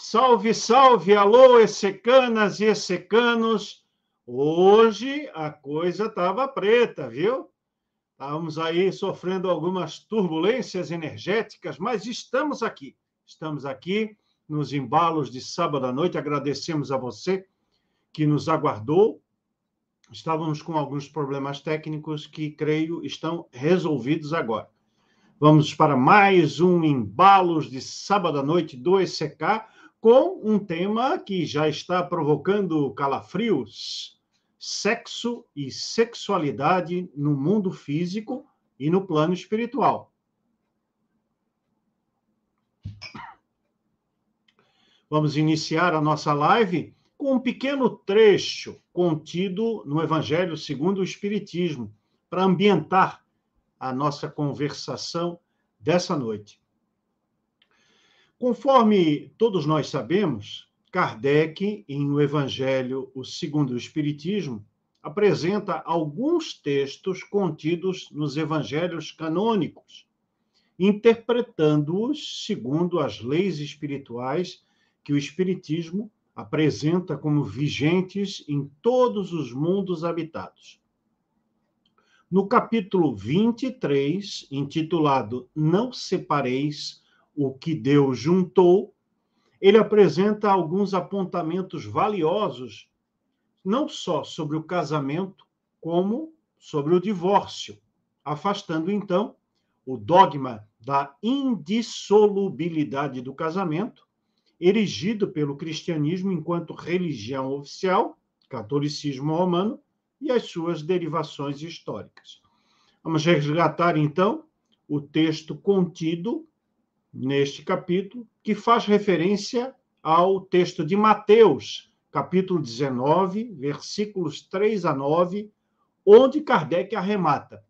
Salve, salve, alô, essecanas e essecanos. Hoje a coisa estava preta, viu? Estávamos aí sofrendo algumas turbulências energéticas, mas estamos aqui. Estamos aqui nos embalos de sábado à noite. Agradecemos a você que nos aguardou. Estávamos com alguns problemas técnicos que, creio, estão resolvidos agora. Vamos para mais um Embalos de Sábado à Noite do ECK, com um tema que já está provocando calafrios: sexo e sexualidade no mundo físico e no plano espiritual. Vamos iniciar a nossa live com um pequeno trecho contido no Evangelho segundo o Espiritismo, para ambientar a nossa conversação dessa noite. Conforme todos nós sabemos, Kardec, em O Evangelho, o segundo o Espiritismo, apresenta alguns textos contidos nos evangelhos canônicos, interpretando-os segundo as leis espirituais que o Espiritismo apresenta como vigentes em todos os mundos habitados. No capítulo 23, intitulado Não Separeis o que Deus juntou, ele apresenta alguns apontamentos valiosos, não só sobre o casamento, como sobre o divórcio, afastando então o dogma da indissolubilidade do casamento, erigido pelo cristianismo enquanto religião oficial, catolicismo romano, e as suas derivações históricas. Vamos resgatar, então, o texto contido neste capítulo, que faz referência ao texto de Mateus, capítulo 19, versículos 3 a 9, onde Kardec arremata.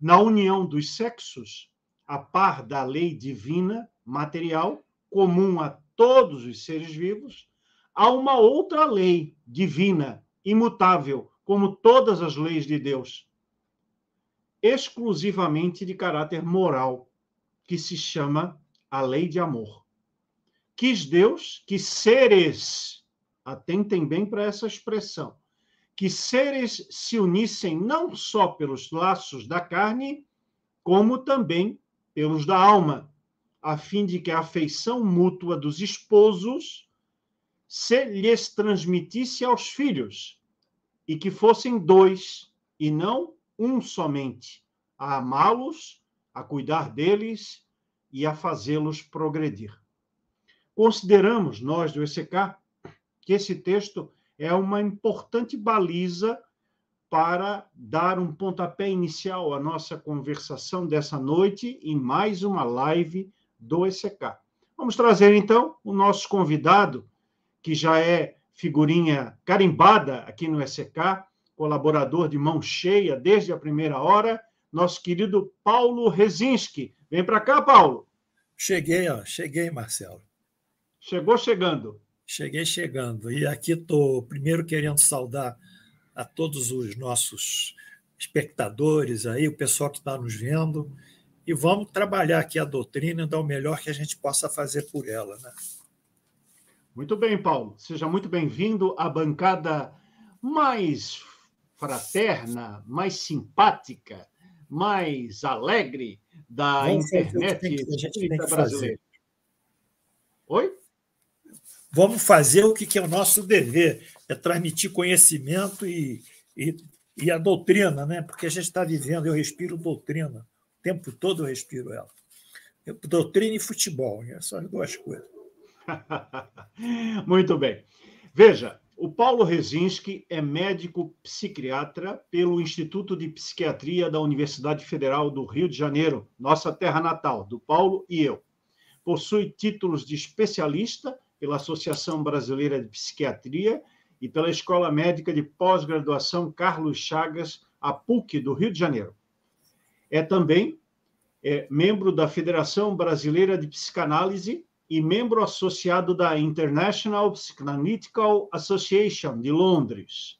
Na união dos sexos, a par da lei divina material, comum a todos os seres vivos, há uma outra lei divina, imutável, como todas as leis de Deus, exclusivamente de caráter moral que se chama a lei de amor. Quis Deus que seres, atentem bem para essa expressão, que seres se unissem não só pelos laços da carne, como também pelos da alma, a fim de que a afeição mútua dos esposos se lhes transmitisse aos filhos, e que fossem dois, e não um somente, a amá-los a cuidar deles e a fazê-los progredir. Consideramos, nós do ECK, que esse texto é uma importante baliza para dar um pontapé inicial à nossa conversação dessa noite em mais uma live do ECK. Vamos trazer, então, o nosso convidado, que já é figurinha carimbada aqui no ECK, colaborador de mão cheia desde a primeira hora, nosso querido Paulo Rezinski. Vem para cá, Paulo. Cheguei, ó, cheguei, Marcelo. Chegou chegando. Cheguei chegando. E aqui estou primeiro querendo saudar a todos os nossos espectadores aí, o pessoal que está nos vendo, e vamos trabalhar aqui a doutrina e dar o melhor que a gente possa fazer por ela. Né? Muito bem, Paulo. Seja muito bem-vindo à bancada mais fraterna, mais simpática, mais alegre da Vamos internet espírita brasileira. Oi? Vamos fazer o que é o nosso dever, é transmitir conhecimento e, e, e a doutrina, né? porque a gente está vivendo, eu respiro doutrina, o tempo todo eu respiro ela. doutrina e futebol, né? são as duas coisas. Muito bem. Veja, o Paulo Rezinski é médico psiquiatra pelo Instituto de Psiquiatria da Universidade Federal do Rio de Janeiro, nossa terra natal, do Paulo e eu. Possui títulos de especialista pela Associação Brasileira de Psiquiatria e pela Escola Médica de Pós-Graduação Carlos Chagas, a PUC do Rio de Janeiro. É também é, membro da Federação Brasileira de Psicanálise e membro associado da International Psychoanalytical Association de Londres.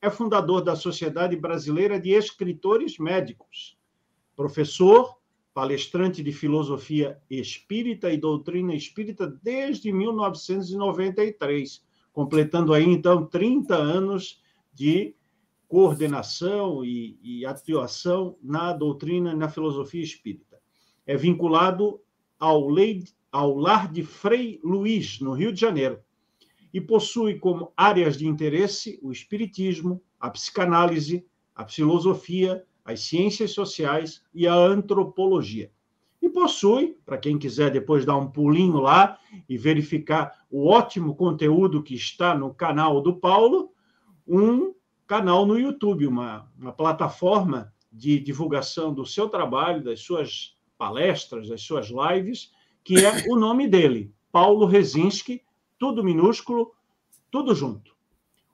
É fundador da Sociedade Brasileira de Escritores Médicos, professor, palestrante de filosofia espírita e doutrina espírita desde 1993, completando aí então 30 anos de coordenação e, e atuação na doutrina e na filosofia espírita. É vinculado ao, lei, ao Lar de Frei Luiz, no Rio de Janeiro, e possui como áreas de interesse o espiritismo, a psicanálise, a filosofia, as ciências sociais e a antropologia. E possui, para quem quiser depois dar um pulinho lá e verificar o ótimo conteúdo que está no canal do Paulo, um canal no YouTube, uma, uma plataforma de divulgação do seu trabalho, das suas palestras, das suas lives, que é o nome dele, Paulo Rezinski, tudo minúsculo, tudo junto.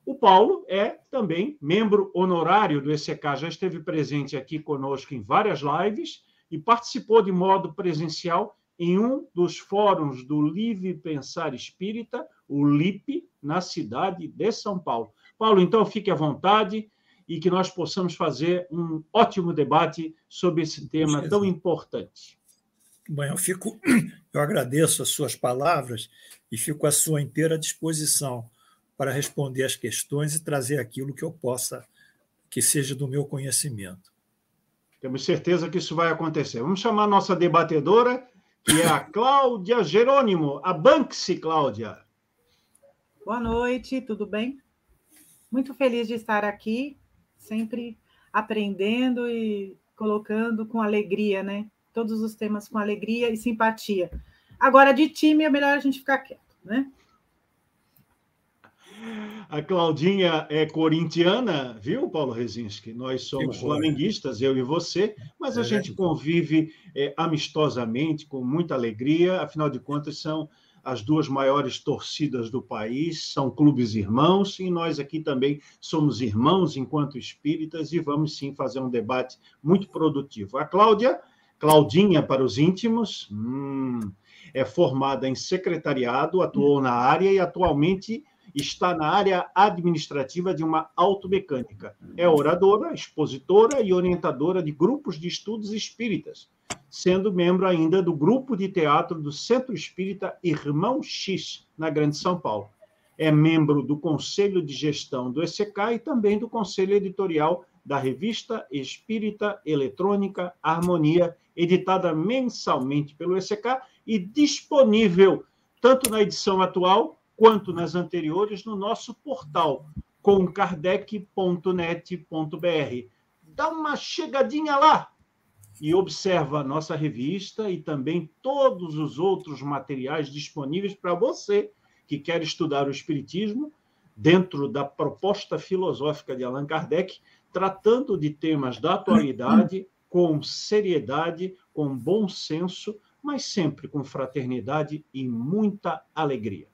O Paulo é também membro honorário do ECK, já esteve presente aqui conosco em várias lives e participou de modo presencial em um dos fóruns do Livre Pensar Espírita, o LIP, na cidade de São Paulo. Paulo, então fique à vontade e que nós possamos fazer um ótimo debate sobre esse tema tão importante. Bem, eu fico, eu agradeço as suas palavras e fico à sua inteira disposição para responder as questões e trazer aquilo que eu possa, que seja do meu conhecimento. Temos certeza que isso vai acontecer. Vamos chamar a nossa debatedora, que é a Cláudia Jerônimo. Abanque-se, Cláudia. Boa noite, tudo bem? Muito feliz de estar aqui, sempre aprendendo e colocando com alegria, né? Todos os temas com alegria e simpatia. Agora, de time, é melhor a gente ficar quieto, né? A Claudinha é corintiana, viu, Paulo Rezinski? Nós somos flamenguistas, eu e você, mas a é. gente convive é, amistosamente, com muita alegria, afinal de contas, são as duas maiores torcidas do país, são clubes irmãos, e nós aqui também somos irmãos enquanto espíritas, e vamos sim fazer um debate muito produtivo. A Cláudia, Claudinha para os íntimos, hum, é formada em secretariado, atuou na área e atualmente está na área administrativa de uma automecânica. É oradora, expositora e orientadora de grupos de estudos espíritas sendo membro ainda do grupo de teatro do Centro Espírita Irmão X, na Grande São Paulo. É membro do Conselho de Gestão do ECK e também do Conselho Editorial da revista Espírita Eletrônica Harmonia, editada mensalmente pelo ECK e disponível tanto na edição atual quanto nas anteriores no nosso portal comkardec.net.br. Dá uma chegadinha lá, e observa a nossa revista e também todos os outros materiais disponíveis para você que quer estudar o Espiritismo dentro da proposta filosófica de Allan Kardec, tratando de temas da atualidade com seriedade, com bom senso, mas sempre com fraternidade e muita alegria.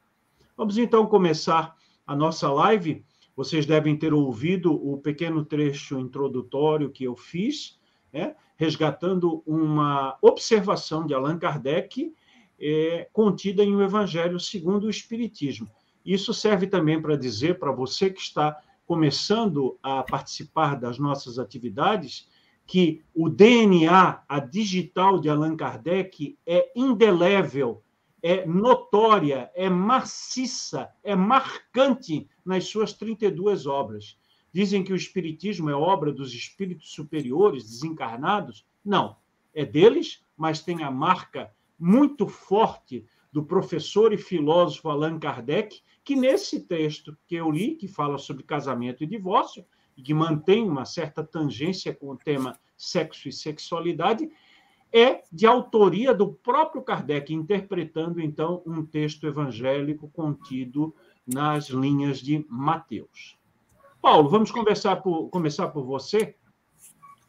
Vamos então começar a nossa live. Vocês devem ter ouvido o pequeno trecho introdutório que eu fiz né, resgatando uma observação de Allan Kardec é, contida em O Evangelho segundo o Espiritismo. Isso serve também para dizer para você que está começando a participar das nossas atividades que o DNA, a digital de Allan Kardec, é indelével, é notória, é maciça, é marcante nas suas 32 obras. Dizem que o Espiritismo é obra dos espíritos superiores, desencarnados. Não, é deles, mas tem a marca muito forte do professor e filósofo Allan Kardec, que nesse texto que eu li, que fala sobre casamento e divórcio, e que mantém uma certa tangência com o tema sexo e sexualidade, é de autoria do próprio Kardec, interpretando então um texto evangélico contido nas linhas de Mateus. Paulo, vamos conversar por, começar por você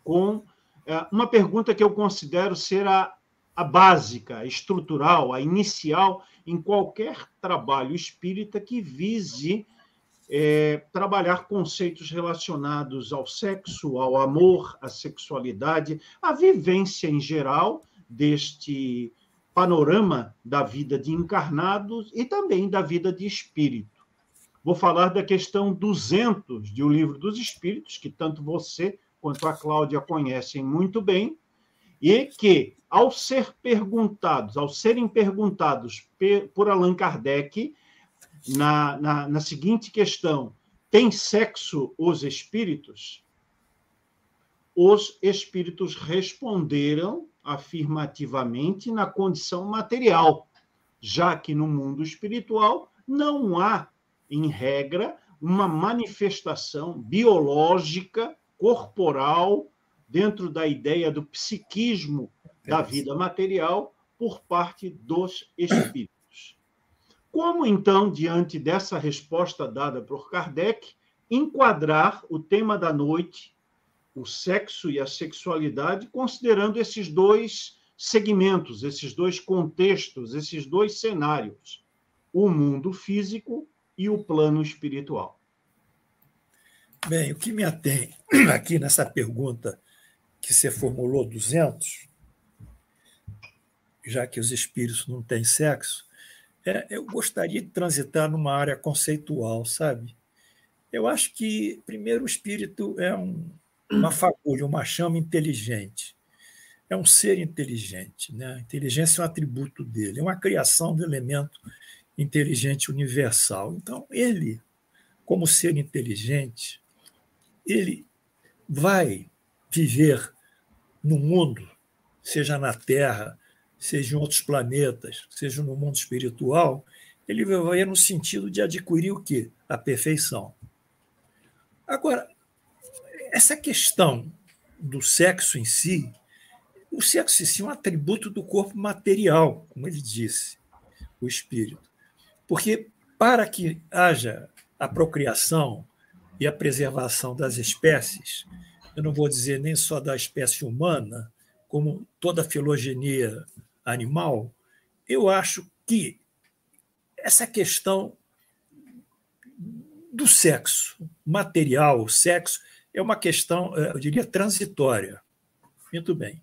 com é, uma pergunta que eu considero ser a, a básica, a estrutural, a inicial em qualquer trabalho espírita que vise é, trabalhar conceitos relacionados ao sexo, ao amor, à sexualidade, à vivência em geral deste panorama da vida de encarnados e também da vida de espírito. Vou falar da questão 200 de O Livro dos Espíritos, que tanto você quanto a Cláudia conhecem muito bem, e que, ao ser perguntados, ao serem perguntados por Allan Kardec, na, na, na seguinte questão: tem sexo os espíritos? Os espíritos responderam afirmativamente na condição material, já que no mundo espiritual não há, em regra, uma manifestação biológica, corporal, dentro da ideia do psiquismo da vida material por parte dos espíritos. Como, então, diante dessa resposta dada por Kardec, enquadrar o tema da noite, o sexo e a sexualidade, considerando esses dois segmentos, esses dois contextos, esses dois cenários, o mundo físico e o plano espiritual? Bem, o que me atém aqui nessa pergunta que você formulou 200, já que os espíritos não têm sexo, é, eu gostaria de transitar numa área conceitual, sabe? Eu acho que, primeiro, o espírito é um, uma fagulha, uma chama inteligente. É um ser inteligente. Né? A inteligência é um atributo dele, é uma criação do elemento inteligente universal. Então, ele, como ser inteligente, ele vai viver no mundo, seja na Terra, seja em outros planetas, seja no mundo espiritual, ele vai no sentido de adquirir o quê? A perfeição. Agora, essa questão do sexo em si, o sexo em si é um atributo do corpo material, como ele disse, o espírito. Porque para que haja a procriação e a preservação das espécies, eu não vou dizer nem só da espécie humana, como toda a filogenia animal, eu acho que essa questão do sexo material, o sexo, é uma questão, eh, eu diria, transitória. Muito bem.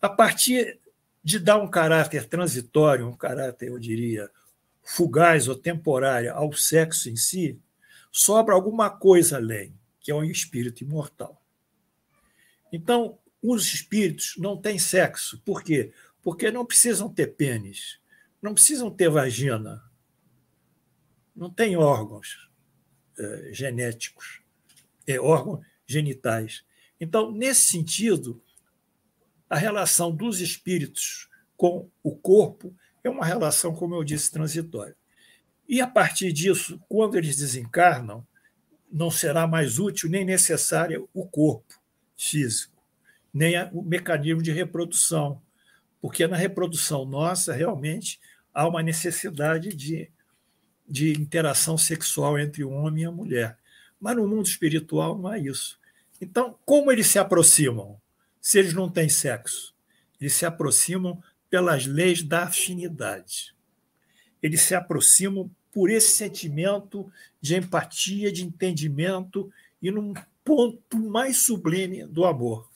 A partir de dar um caráter transitório, um caráter, eu diria, fugaz ou temporário ao sexo em si, sobra alguma coisa além, que é o espírito imortal. Então, os espíritos não têm sexo. Por quê? Porque não precisam ter pênis, não precisam ter vagina, não têm órgãos é, genéticos, é, órgãos genitais. Então, nesse sentido, a relação dos espíritos com o corpo é uma relação, como eu disse, transitória. E a partir disso, quando eles desencarnam, não será mais útil nem necessário o corpo físico, nem o mecanismo de reprodução, porque na reprodução nossa, realmente, há uma necessidade de, de interação sexual entre o homem e a mulher. Mas no mundo espiritual não é isso. Então, como eles se aproximam? Se eles não têm sexo, eles se aproximam pelas leis da afinidade. Eles se aproximam por esse sentimento de empatia, de entendimento e num ponto mais sublime do amor.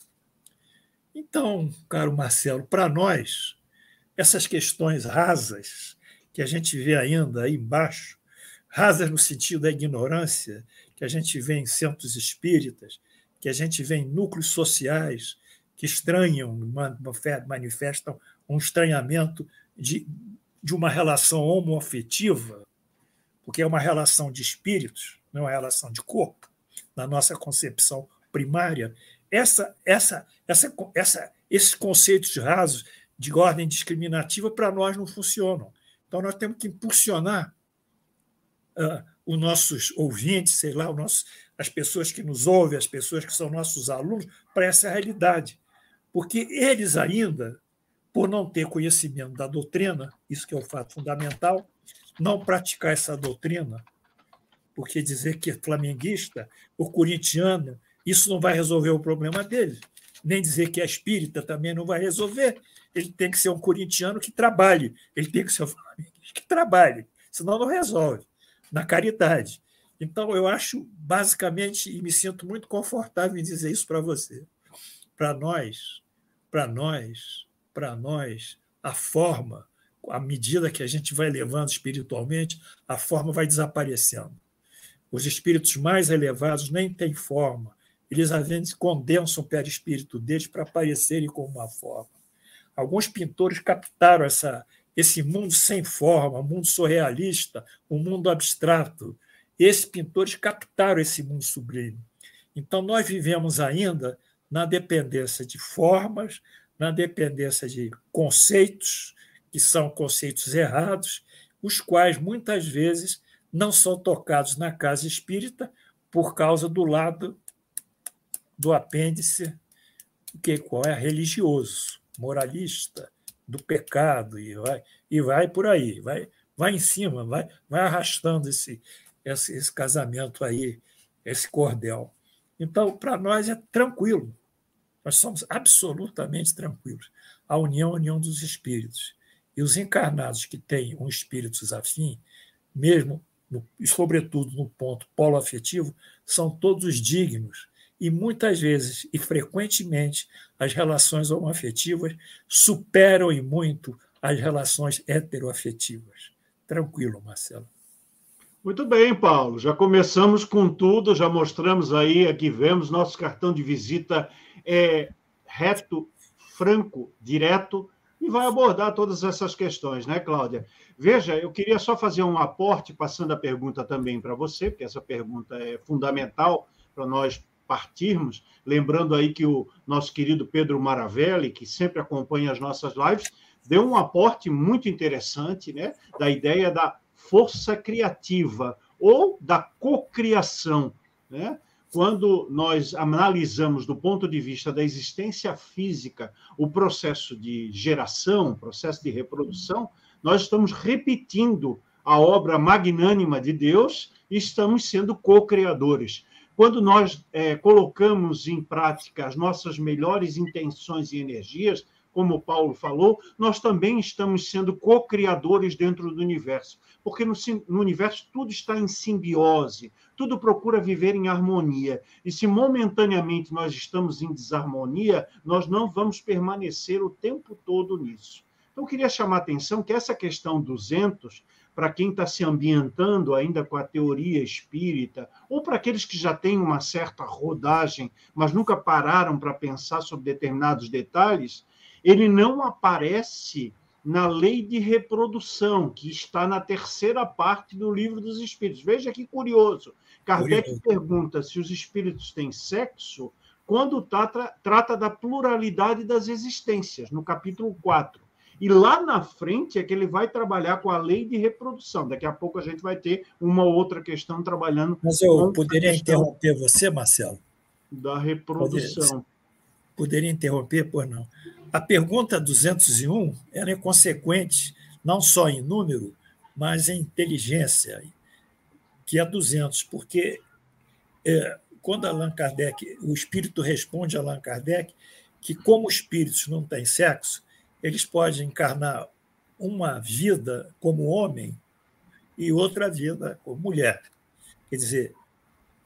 Então, caro Marcelo, para nós, essas questões rasas que a gente vê ainda aí embaixo, rasas no sentido da ignorância, que a gente vê em centros espíritas, que a gente vê em núcleos sociais que estranham, manifestam um estranhamento de, de uma relação homoafetiva, porque é uma relação de espíritos, não é uma relação de corpo na nossa concepção primária, essa, essa, essa, essa, esses conceitos rasos de ordem discriminativa para nós não funcionam. Então, nós temos que impulsionar uh, os nossos ouvintes, sei lá, os nossos, as pessoas que nos ouvem, as pessoas que são nossos alunos, para essa realidade. Porque eles ainda, por não ter conhecimento da doutrina, isso que é o fato fundamental, não praticar essa doutrina, porque dizer que é flamenguista ou corintiano, isso não vai resolver o problema dele. Nem dizer que é espírita também não vai resolver. Ele tem que ser um corintiano que trabalhe, ele tem que ser um que trabalhe, senão não resolve. Na caridade. Então, eu acho, basicamente, e me sinto muito confortável em dizer isso para você. Para nós, para nós, para nós, a forma, à medida que a gente vai levando espiritualmente, a forma vai desaparecendo. Os espíritos mais elevados nem têm forma. Eles às vezes condensam o perispírito deles para aparecerem como uma forma. Alguns pintores captaram essa, esse mundo sem forma, mundo surrealista, um mundo abstrato. Esses pintores captaram esse mundo sublime. Então, nós vivemos ainda na dependência de formas, na dependência de conceitos, que são conceitos errados, os quais muitas vezes não são tocados na casa espírita por causa do lado do apêndice, que qual é religioso, moralista, do pecado e vai e vai por aí, vai vai em cima, vai vai arrastando esse esse, esse casamento aí, esse cordel. Então, para nós é tranquilo. Nós somos absolutamente tranquilos. A união, a união dos espíritos. E os encarnados que têm um espírito afim, mesmo, no, sobretudo no ponto polo afetivo, são todos dignos. E muitas vezes, e frequentemente, as relações homoafetivas superam e muito as relações heteroafetivas. Tranquilo, Marcelo. Muito bem, Paulo. Já começamos com tudo, já mostramos aí, aqui vemos, nosso cartão de visita é reto, franco, direto, e vai abordar todas essas questões, né, Cláudia? Veja, eu queria só fazer um aporte, passando a pergunta também para você, porque essa pergunta é fundamental para nós partirmos. Lembrando aí que o nosso querido Pedro Maravelli, que sempre acompanha as nossas lives, deu um aporte muito interessante, né, da ideia da força criativa ou da cocriação, né? Quando nós analisamos do ponto de vista da existência física o processo de geração, o processo de reprodução, nós estamos repetindo a obra magnânima de Deus e estamos sendo co-criadores. Quando nós é, colocamos em prática as nossas melhores intenções e energias, como Paulo falou, nós também estamos sendo co-criadores dentro do universo, porque no, no, universo tudo está em simbiose, tudo procura viver em harmonia. E se momentaneamente nós estamos em desarmonia, nós não vamos permanecer o tempo todo nisso. Então, eu queria chamar a atenção que essa questão 200, para quem está se ambientando ainda com a teoria espírita, ou para aqueles que já têm uma certa rodagem, mas nunca pararam para pensar sobre determinados detalhes, ele não aparece na lei de reprodução, que está na terceira parte do livro dos espíritos. Veja que curioso. Kardec pergunta se os espíritos têm sexo quando trata, trata da pluralidade das existências, no capítulo 4. E lá na frente é que ele vai trabalhar com a lei de reprodução. Daqui a pouco a gente vai ter uma outra questão trabalhando. Mas eu poderia interromper você, Marcelo? Da reprodução. Poderia, poderia interromper, por não. A pergunta 201 ela é consequente não só em número, mas em inteligência, que é 200, porque é, quando Allan Kardec, o espírito responde a Allan Kardec que, como espíritos não têm sexo, eles podem encarnar uma vida como homem e outra vida como mulher. Quer dizer,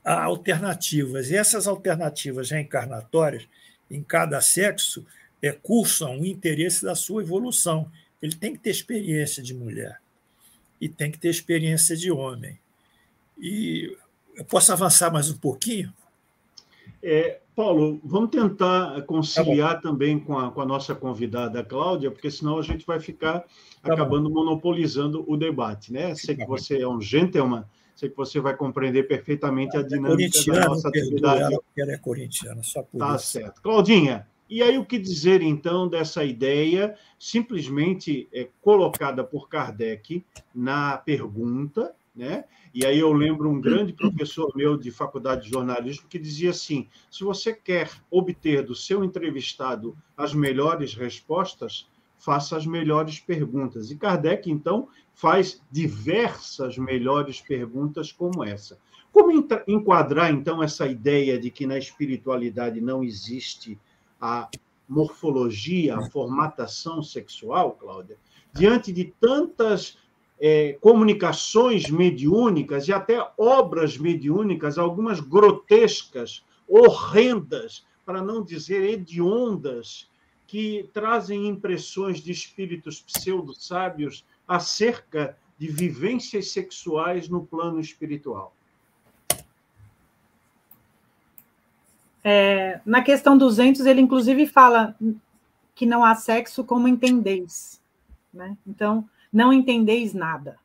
há alternativas, e essas alternativas reencarnatórias em cada sexo é, cursam o interesse da sua evolução. Ele tem que ter experiência de mulher e tem que ter experiência de homem. E eu posso avançar mais um pouquinho? É, Paulo, vamos tentar conciliar tá também com a, com a, nossa convidada Cláudia, porque senão a gente vai ficar tá acabando bom. monopolizando o debate, né? Sei que você é um gentleman, sei que você vai compreender perfeitamente a é dinâmica é da nossa atividade. Ela, ela é corintiana, só por tá isso. certo. Claudinha, e aí, o que dizer, então, dessa ideia simplesmente é, colocada por Kardec na pergunta, né? E aí eu lembro um grande professor meu de faculdade de jornalismo que dizia assim: se você quer obter do seu entrevistado as melhores respostas, faça as melhores perguntas. E Kardec, então, faz diversas melhores perguntas como essa. Como enquadrar, então, essa ideia de que na espiritualidade não existe a morfologia, a formatação sexual, Cláudia, diante de tantas é, comunicações mediúnicas e até obras mediúnicas, algumas grotescas, horrendas, para não dizer hediondas, que trazem impressões de espíritos pseudo-sábios acerca de vivências sexuais no plano espiritual. É, na questão 200, ele inclusive fala que não há sexo como entendeis. Né? Então, não entendeis nada.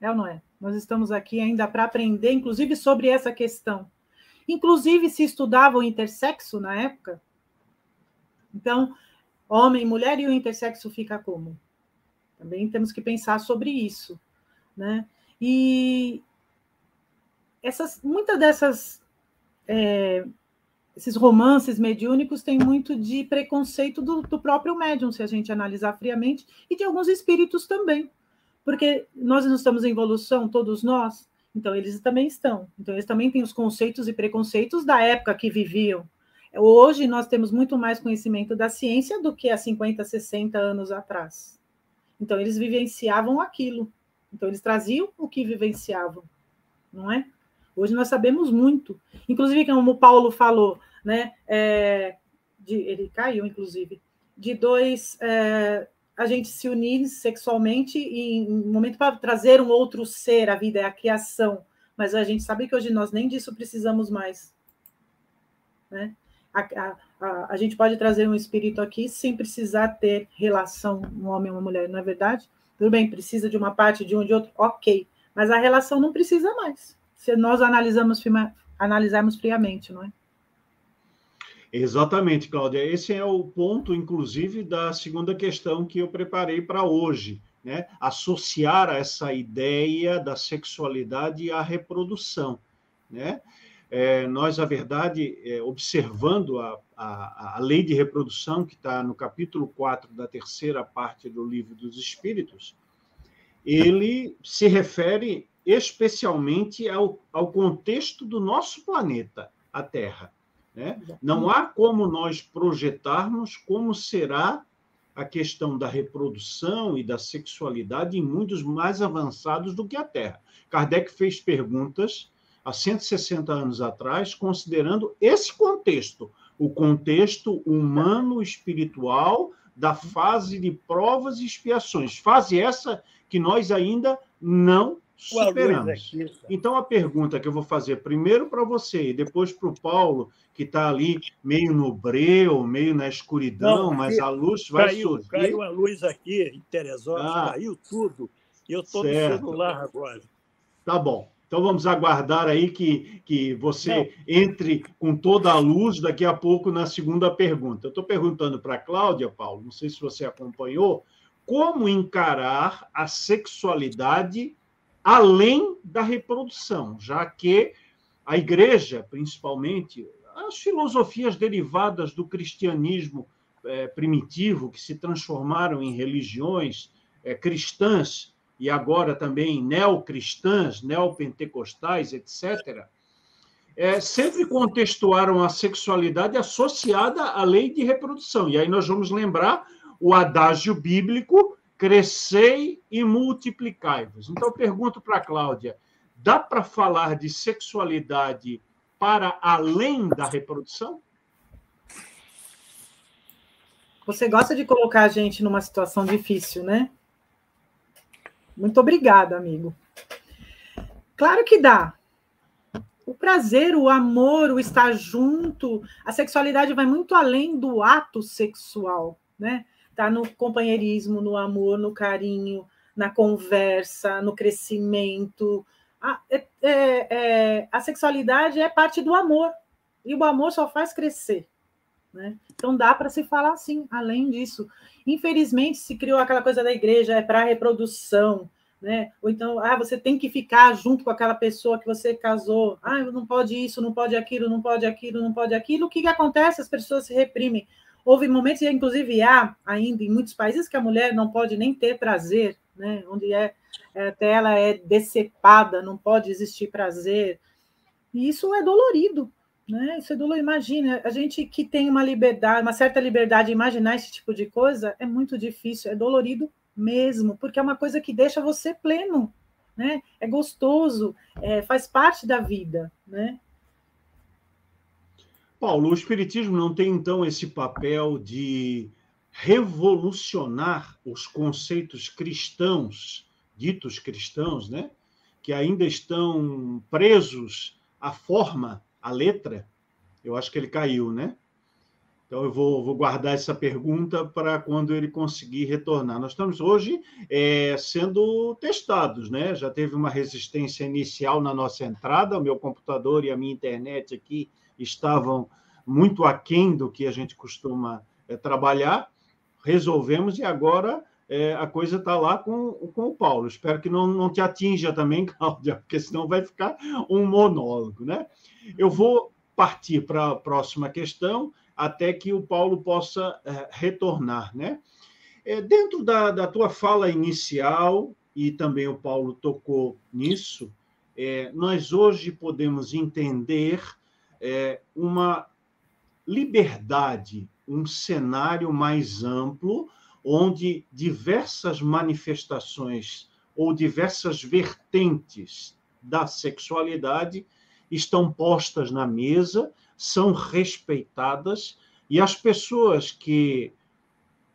É ou não é? Nós estamos aqui ainda para aprender, inclusive, sobre essa questão. Inclusive, se estudava o intersexo na época. Então, homem, mulher e o intersexo fica como? Também temos que pensar sobre isso. Né? E essas, muitas dessas é, esses romances mediúnicos têm muito de preconceito do, do, próprio médium, se a gente analisar friamente, e de alguns espíritos também. Porque nós não estamos em evolução, todos nós, então eles também estão. Então eles também têm os conceitos e preconceitos da época que viviam. Hoje nós temos muito mais conhecimento da ciência do que há 50, 60 anos atrás. Então eles vivenciavam aquilo. Então eles traziam o que vivenciavam, não é? Hoje nós sabemos muito. Inclusive, como o Paulo falou, né? É, de, ele caiu, inclusive, de dois é, a gente se unir sexualmente e em um momento para trazer um outro ser à vida, é a criação. Mas a gente sabe que hoje nós nem disso precisamos mais. Né? A, a, a, a gente pode trazer um espírito aqui sem precisar ter relação, um homem e uma mulher, não é verdade? Tudo bem, precisa de uma parte, de um, de outro, ok. Mas a relação não precisa mais se nós analisamos, analisarmos friamente, não é? Exatamente, Cláudia. Esse é o ponto, inclusive, da segunda questão que eu preparei para hoje. Né? Associar essa ideia da sexualidade à reprodução. Né? É, nós, a verdade, é, observando a, a, a, lei de reprodução, que está no capítulo 4 da terceira parte do livro dos Espíritos, ele se refere especialmente ao, ao contexto do nosso planeta, a Terra. Né? Não há como nós projetarmos como será a questão da reprodução e da sexualidade em mundos mais avançados do que a Terra. Kardec fez perguntas há 160 anos atrás, considerando esse contexto, o contexto humano espiritual da fase de provas e expiações. Fase essa que nós ainda não superamos. Então, a pergunta que eu vou fazer primeiro para você e depois para o Paulo, que está ali meio no breu, meio na escuridão, Não, mas a luz vai caiu, surgir. Caiu a luz aqui em Teresópolis, ah, caiu tudo. Eu estou no celular agora. Tá bom. Então vamos aguardar aí que, que você Não. entre com toda a luz daqui a pouco na segunda pergunta. Eu estou perguntando para a Cláudia, Paulo, não sei se você acompanhou, como encarar a sexualidade além da reprodução, já que a igreja, principalmente, as filosofias derivadas do cristianismo é, primitivo, que se transformaram em religiões é, cristãs e agora também neocristãs, neopentecostais, etc., é, sempre contextuaram a sexualidade associada à lei de reprodução. E aí nós vamos lembrar o adágio bíblico crescei e multiplicai-vos. Então, eu pergunto para a Cláudia: dá para falar de sexualidade para além da reprodução? Você gosta de colocar a gente numa situação difícil, né? Muito obrigada, amigo. Claro que dá. O prazer, o amor, o estar junto, a sexualidade vai muito além do ato sexual, né? Está no companheirismo, no amor, no carinho, na conversa, no crescimento. A, é, é, é, a sexualidade é parte do amor, e o amor só faz crescer. Né? Então dá para se falar assim, além disso. Infelizmente, se criou aquela coisa da igreja, é para reprodução, né? Ou então, ah, você tem que ficar junto com aquela pessoa que você casou. Ah, não pode isso, não pode aquilo, não pode aquilo, não pode aquilo. O que, que acontece? As pessoas se reprimem. Houve momentos, inclusive há ainda em muitos países, que a mulher não pode nem ter prazer, né? onde é, é, até ela é decepada, não pode existir prazer. E isso é dolorido, né? Isso é dolorido. Imagina, a gente que tem uma liberdade, uma certa liberdade de imaginar esse tipo de coisa, é muito difícil, é dolorido mesmo, porque é uma coisa que deixa você pleno, né? É gostoso, é, faz parte da vida, né? Paulo, o Espiritismo não tem, então, esse papel de revolucionar os conceitos cristãos, ditos cristãos, né? que ainda estão presos à forma, à letra. Eu acho que ele caiu, né? Então, eu vou, vou, guardar essa pergunta para quando ele conseguir retornar. Nós estamos hoje é, sendo testados, né? Já teve uma resistência inicial na nossa entrada, o meu computador e a minha internet aqui estavam muito aquém do que a gente costuma é, trabalhar. Resolvemos e agora é, a coisa está lá com, com o Paulo. Espero que não, não te atinja também, Cláudia, porque senão vai ficar um monólogo, né? Eu vou partir para a próxima questão até que o Paulo possa é, retornar. Né? É, dentro da, da tua fala inicial, e também o Paulo tocou nisso, nós hoje podemos entender é, uma liberdade, um cenário mais amplo, onde diversas manifestações ou diversas vertentes da sexualidade estão postas na mesa são respeitadas e as pessoas que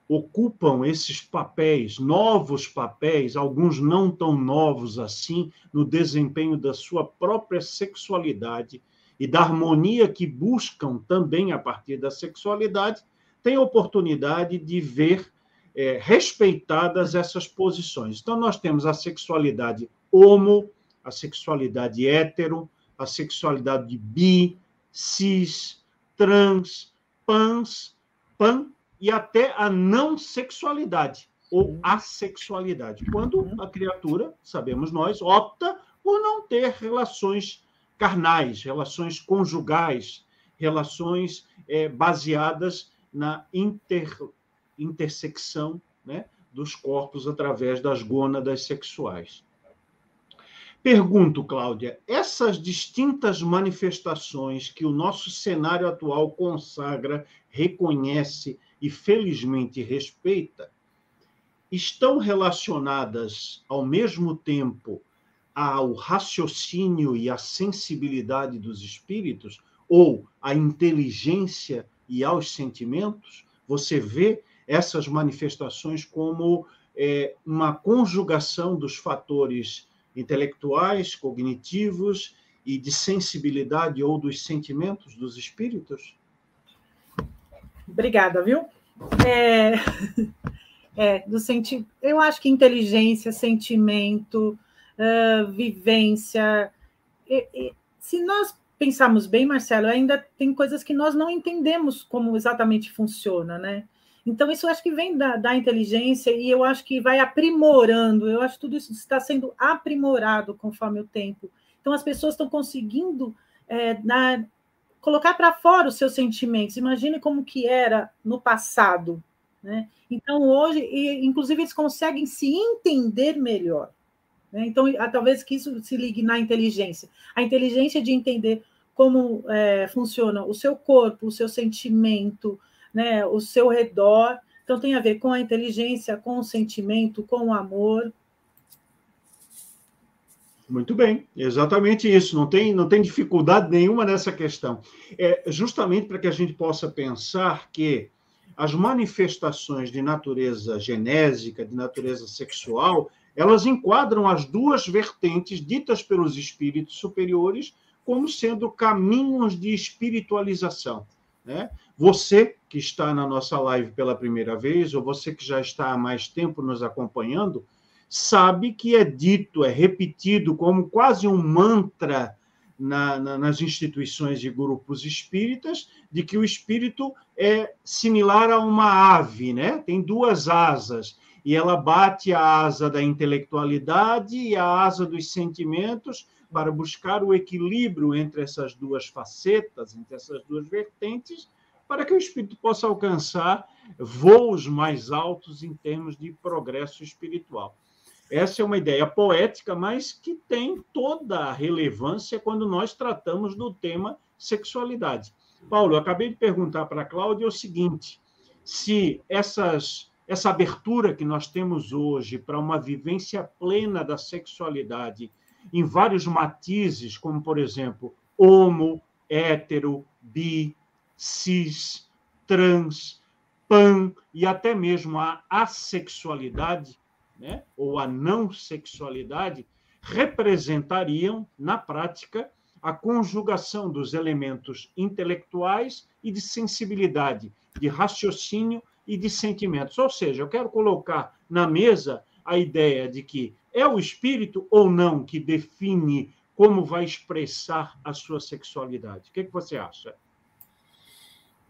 ocupam esses papéis, novos papéis, alguns não tão novos assim, no desempenho da sua própria sexualidade e da harmonia que buscam também a partir da sexualidade, têm oportunidade de ver é, respeitadas essas posições. Então, nós temos a sexualidade homo, a sexualidade hétero, a sexualidade bi, cis, trans, pans, pan e até a não sexualidade ou assexualidade, quando a criatura, sabemos nós, opta por não ter relações carnais, relações conjugais, relações é, baseadas na inter, intersecção né, dos corpos através das gônadas sexuais. Pergunto, Cláudia, essas distintas manifestações que o nosso cenário atual consagra, reconhece e felizmente respeita, estão relacionadas ao mesmo tempo ao raciocínio e à sensibilidade dos espíritos ou à inteligência e aos sentimentos? Você vê essas manifestações como é, uma conjugação dos fatores intelectuais, cognitivos e de sensibilidade ou dos sentimentos dos espíritos? Obrigada, viu? É, é, do senti eu acho que inteligência, sentimento, uh, vivência. E, e, se nós pensarmos bem, Marcelo, ainda tem coisas que nós não entendemos como exatamente funciona, né? Então, isso acho que vem da, da, inteligência e eu acho que vai aprimorando. Eu acho que tudo isso está sendo aprimorado conforme o tempo. Então, as pessoas estão conseguindo é, colocar para fora os seus sentimentos. Imagine como que era no passado. Né? Então, hoje, e, inclusive, eles conseguem se entender melhor. Né? Então, talvez que isso se ligue na inteligência. A inteligência de entender como é, funciona o seu corpo, o seu sentimento, né, o seu redor. Então, tem a ver com a inteligência, com o sentimento, com o amor. Muito bem, exatamente isso. Não tem, não tem dificuldade nenhuma nessa questão. É justamente para que a gente possa pensar que as manifestações de natureza genésica, de natureza sexual, elas enquadram as duas vertentes ditas pelos espíritos superiores como sendo caminhos de espiritualização. Né? Você que está na nossa live pela primeira vez, ou você que já está há mais tempo nos acompanhando, sabe que é dito, é repetido como quase um mantra na, na, nas instituições e grupos espíritas, de que o espírito é similar a uma ave, né? tem duas asas, e ela bate a asa da intelectualidade e a asa dos sentimentos para buscar o equilíbrio entre essas duas facetas, entre essas duas vertentes, para que o espírito possa alcançar voos mais altos em termos de progresso espiritual. Essa é uma ideia poética, mas que tem toda a relevância quando nós tratamos do tema sexualidade. Paulo, acabei de perguntar para a Cláudia o seguinte: se essas, essa abertura que nós temos hoje para uma vivência plena da sexualidade em vários matizes, como, por exemplo, homo, hétero, bi, cis, trans, pan e até mesmo a assexualidade, né, ou a não sexualidade, representariam, na prática, a conjugação dos elementos intelectuais e de sensibilidade, de raciocínio e de sentimentos. Ou seja, eu quero colocar na mesa a ideia de que é o espírito ou não que define como vai expressar a sua sexualidade. O que, é que você acha?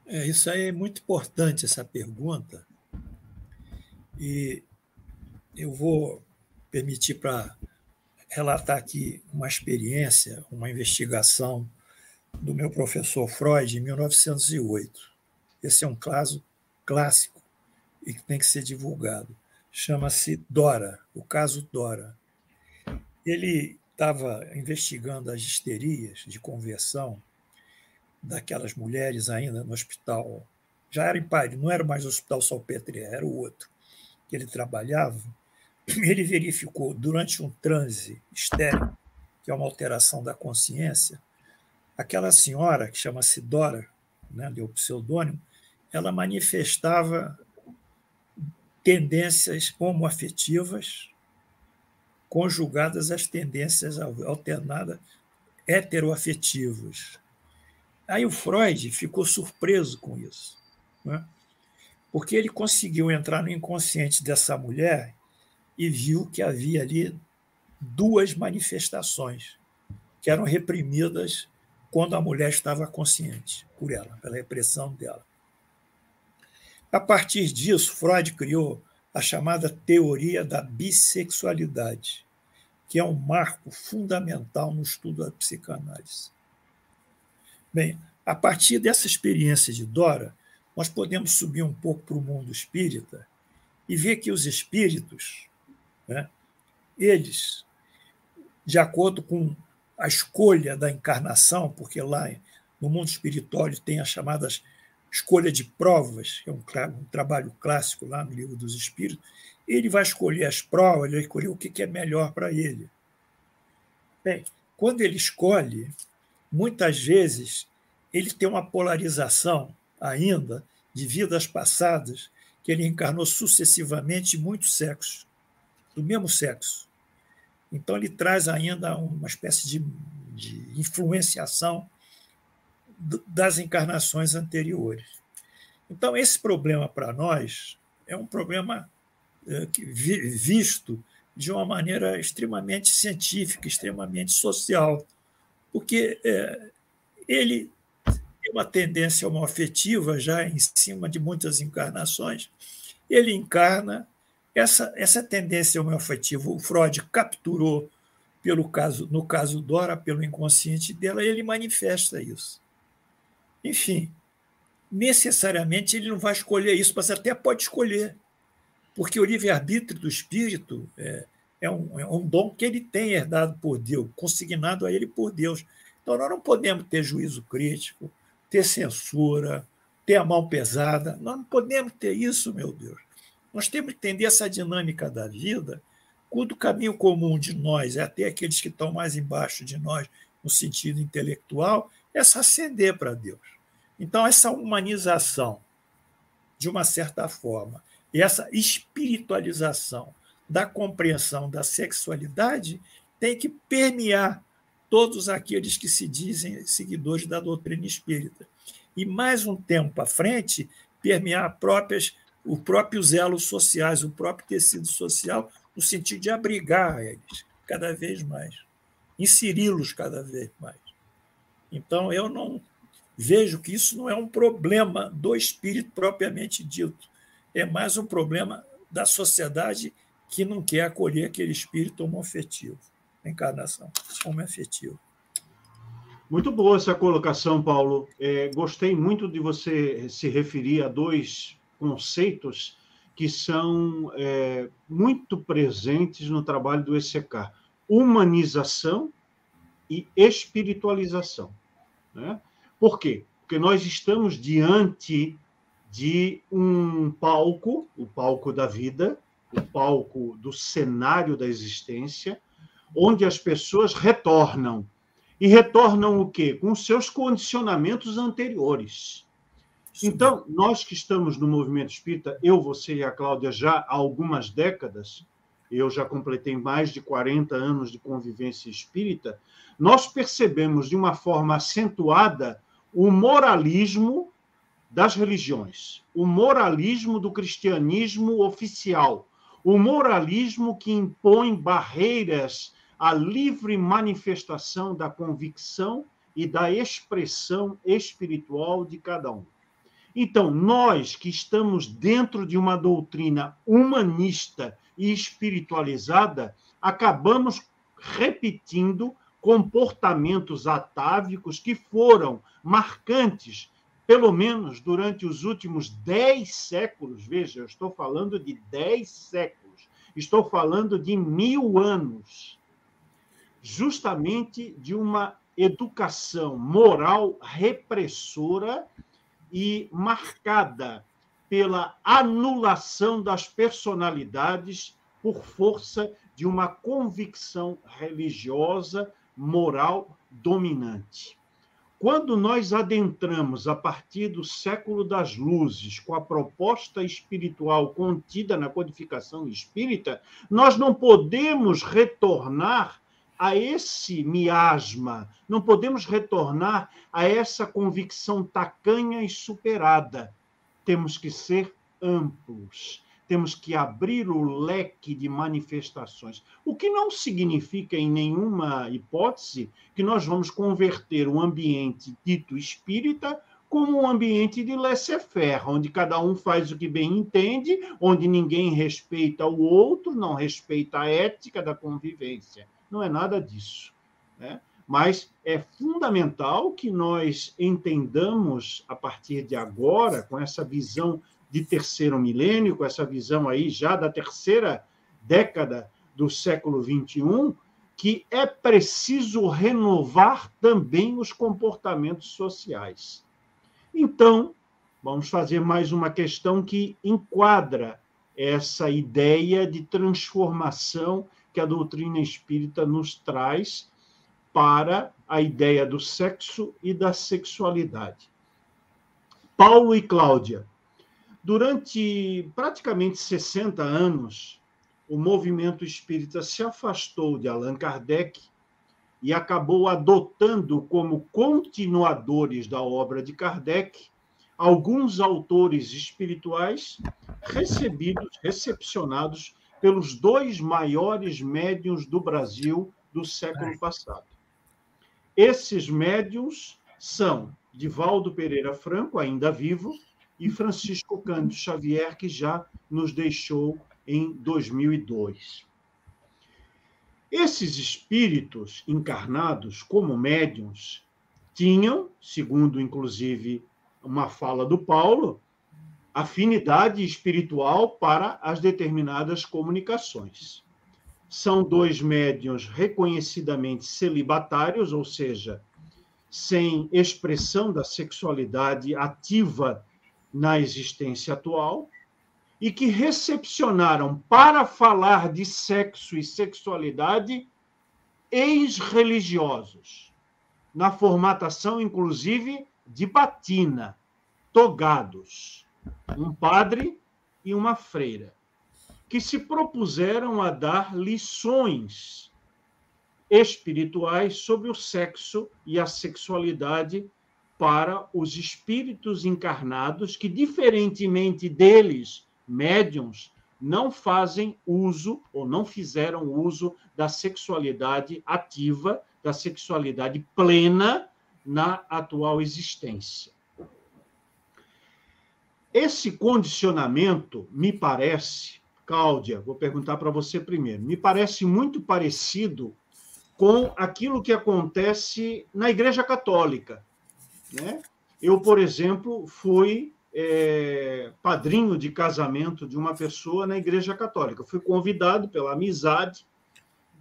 É, isso aí é muito importante, essa pergunta. E eu vou permitir para relatar aqui uma experiência, uma investigação do meu professor Freud em 1908. Esse é um caso clássico e que tem que ser divulgado. Chama-se Dora, o caso Dora. Ele estava investigando as histerias de conversão daquelas mulheres ainda no hospital. Já era em Paris, não era mais o Hospital Salpêtrière, era o outro que ele trabalhava. Ele verificou durante um transe estéreo, que é uma alteração da consciência, aquela senhora que chama-se Dora, né, deu pseudônimo, ela manifestava tendências homoafetivas conjugadas às tendências alternadas heteroafetivas. Aí o Freud ficou surpreso com isso, né? porque ele conseguiu entrar no inconsciente dessa mulher e viu que havia ali duas manifestações que eram reprimidas quando a mulher estava consciente por ela, pela repressão dela. A partir disso, Freud criou a chamada teoria da bissexualidade, que é um marco fundamental no estudo da psicanálise. Bem, a partir dessa experiência de Dora, nós podemos subir um pouco para o mundo espírita e ver que os espíritos, né, eles, de acordo com a escolha da encarnação, porque lá no mundo espiritual tem as chamadas escolha de provas, que é um, um, trabalho clássico lá no livro dos Espíritos, ele vai escolher as provas, ele vai escolher o que é melhor para ele. Bem, quando ele escolhe, muitas vezes ele tem uma polarização ainda de vidas passadas que ele encarnou sucessivamente muitos sexos, do mesmo sexo. Então ele traz ainda uma espécie de, de influenciação das encarnações anteriores. Então, esse problema para nós é um problema é, visto de uma maneira extremamente científica, extremamente social, porque é, ele tem uma tendência homoafetiva já em cima de muitas encarnações, ele encarna essa, essa tendência homoafetiva. O Freud capturou pelo caso, no caso Dora, pelo inconsciente dela, ele manifesta isso. Enfim, necessariamente ele não vai escolher isso, mas até pode escolher, porque o livre-arbítrio do espírito é, é, um, é um dom que ele tem herdado por Deus, consignado a ele por Deus. Então, nós não podemos ter juízo crítico, ter censura, ter a mão pesada. Nós não podemos ter isso, meu Deus. Nós temos que entender essa dinâmica da vida, quando o caminho comum de nós, é até aqueles que estão mais embaixo de nós, no sentido intelectual, é se acender para Deus. Então, essa humanização, de uma certa forma, essa espiritualização da compreensão da sexualidade tem que permear todos aqueles que se dizem seguidores da doutrina espírita. E mais um tempo à frente, permear próprias, o próprio zelo sociais, o próprio tecido social, no sentido de abrigar eles cada vez mais, inseri-los cada vez mais. Então, eu não vejo que isso não é um problema do espírito propriamente dito, é mais um problema da sociedade que não quer acolher aquele espírito homoafetivo, encarnação homoafetivo. Muito boa essa colocação, Paulo. É, gostei muito de você se referir a dois conceitos que são é, muito presentes no trabalho do ECK: humanização e espiritualização. Né? Por quê? Porque nós estamos diante de um palco, o palco da vida, o palco do cenário da existência, onde as pessoas retornam. E retornam o quê? Com seus condicionamentos anteriores. Então, nós que estamos no movimento espírita, eu, você e a Cláudia, já há algumas décadas, eu já completei mais de 40 anos de convivência espírita, nós percebemos de uma forma acentuada o moralismo das religiões, o moralismo do cristianismo oficial, o moralismo que impõe barreiras à livre manifestação da convicção e da expressão espiritual de cada um. Então, nós que estamos dentro de uma doutrina humanista e espiritualizada, acabamos repetindo comportamentos atávicos que foram marcantes, pelo menos durante os últimos dez séculos. Veja, eu estou falando de dez séculos, estou falando de mil anos, justamente de uma educação moral repressora e marcada pela anulação das personalidades por força de uma convicção religiosa, moral dominante. Quando nós adentramos a partir do século das luzes com a proposta espiritual contida na codificação espírita, nós não podemos retornar a esse miasma, não podemos retornar a essa convicção tacanha e superada. Temos que ser amplos, temos que abrir o leque de manifestações. O que não significa, em nenhuma hipótese, que nós vamos converter o ambiente dito espírita como um ambiente de laissez-faire, onde cada um faz o que bem entende, onde ninguém respeita o outro, não respeita a ética da convivência não é nada disso. Né? Mas é fundamental que nós entendamos, a partir de agora, com essa visão de terceiro milênio, com essa visão aí já da terceira década do século XXI, que é preciso renovar também os comportamentos sociais. Então, vamos fazer mais uma questão que enquadra essa ideia de transformação que a doutrina espírita nos traz para a ideia do sexo e da sexualidade. Paulo e Cláudia. Durante praticamente 60 anos, o movimento espírita se afastou de Allan Kardec e acabou adotando como continuadores da obra de Kardec alguns autores espirituais recebidos, recepcionados pelos dois maiores médiuns do Brasil do século passado. Esses médiuns são Divaldo Pereira Franco, ainda vivo, e Francisco Cândido Xavier, que já nos deixou em 2002. Esses espíritos encarnados como médiuns tinham, segundo inclusive uma fala do Paulo, afinidade espiritual para as determinadas comunicações. São dois médiuns reconhecidamente celibatários, ou seja, sem expressão da sexualidade ativa na existência atual, e que recepcionaram para falar de sexo e sexualidade ex-religiosos, na formatação, inclusive, de batina, togados um padre e uma freira, que se propuseram a dar lições espirituais sobre o sexo e a sexualidade para os espíritos encarnados que, diferentemente deles, médiums, não fazem uso ou não fizeram uso da sexualidade ativa, da sexualidade plena na atual existência. Esse condicionamento me parece, Cláudia, vou perguntar para você primeiro, me parece muito parecido com aquilo que acontece na Igreja Católica. Né? Eu, por exemplo, fui é, padrinho de casamento de uma pessoa na Igreja Católica. Fui convidado pela amizade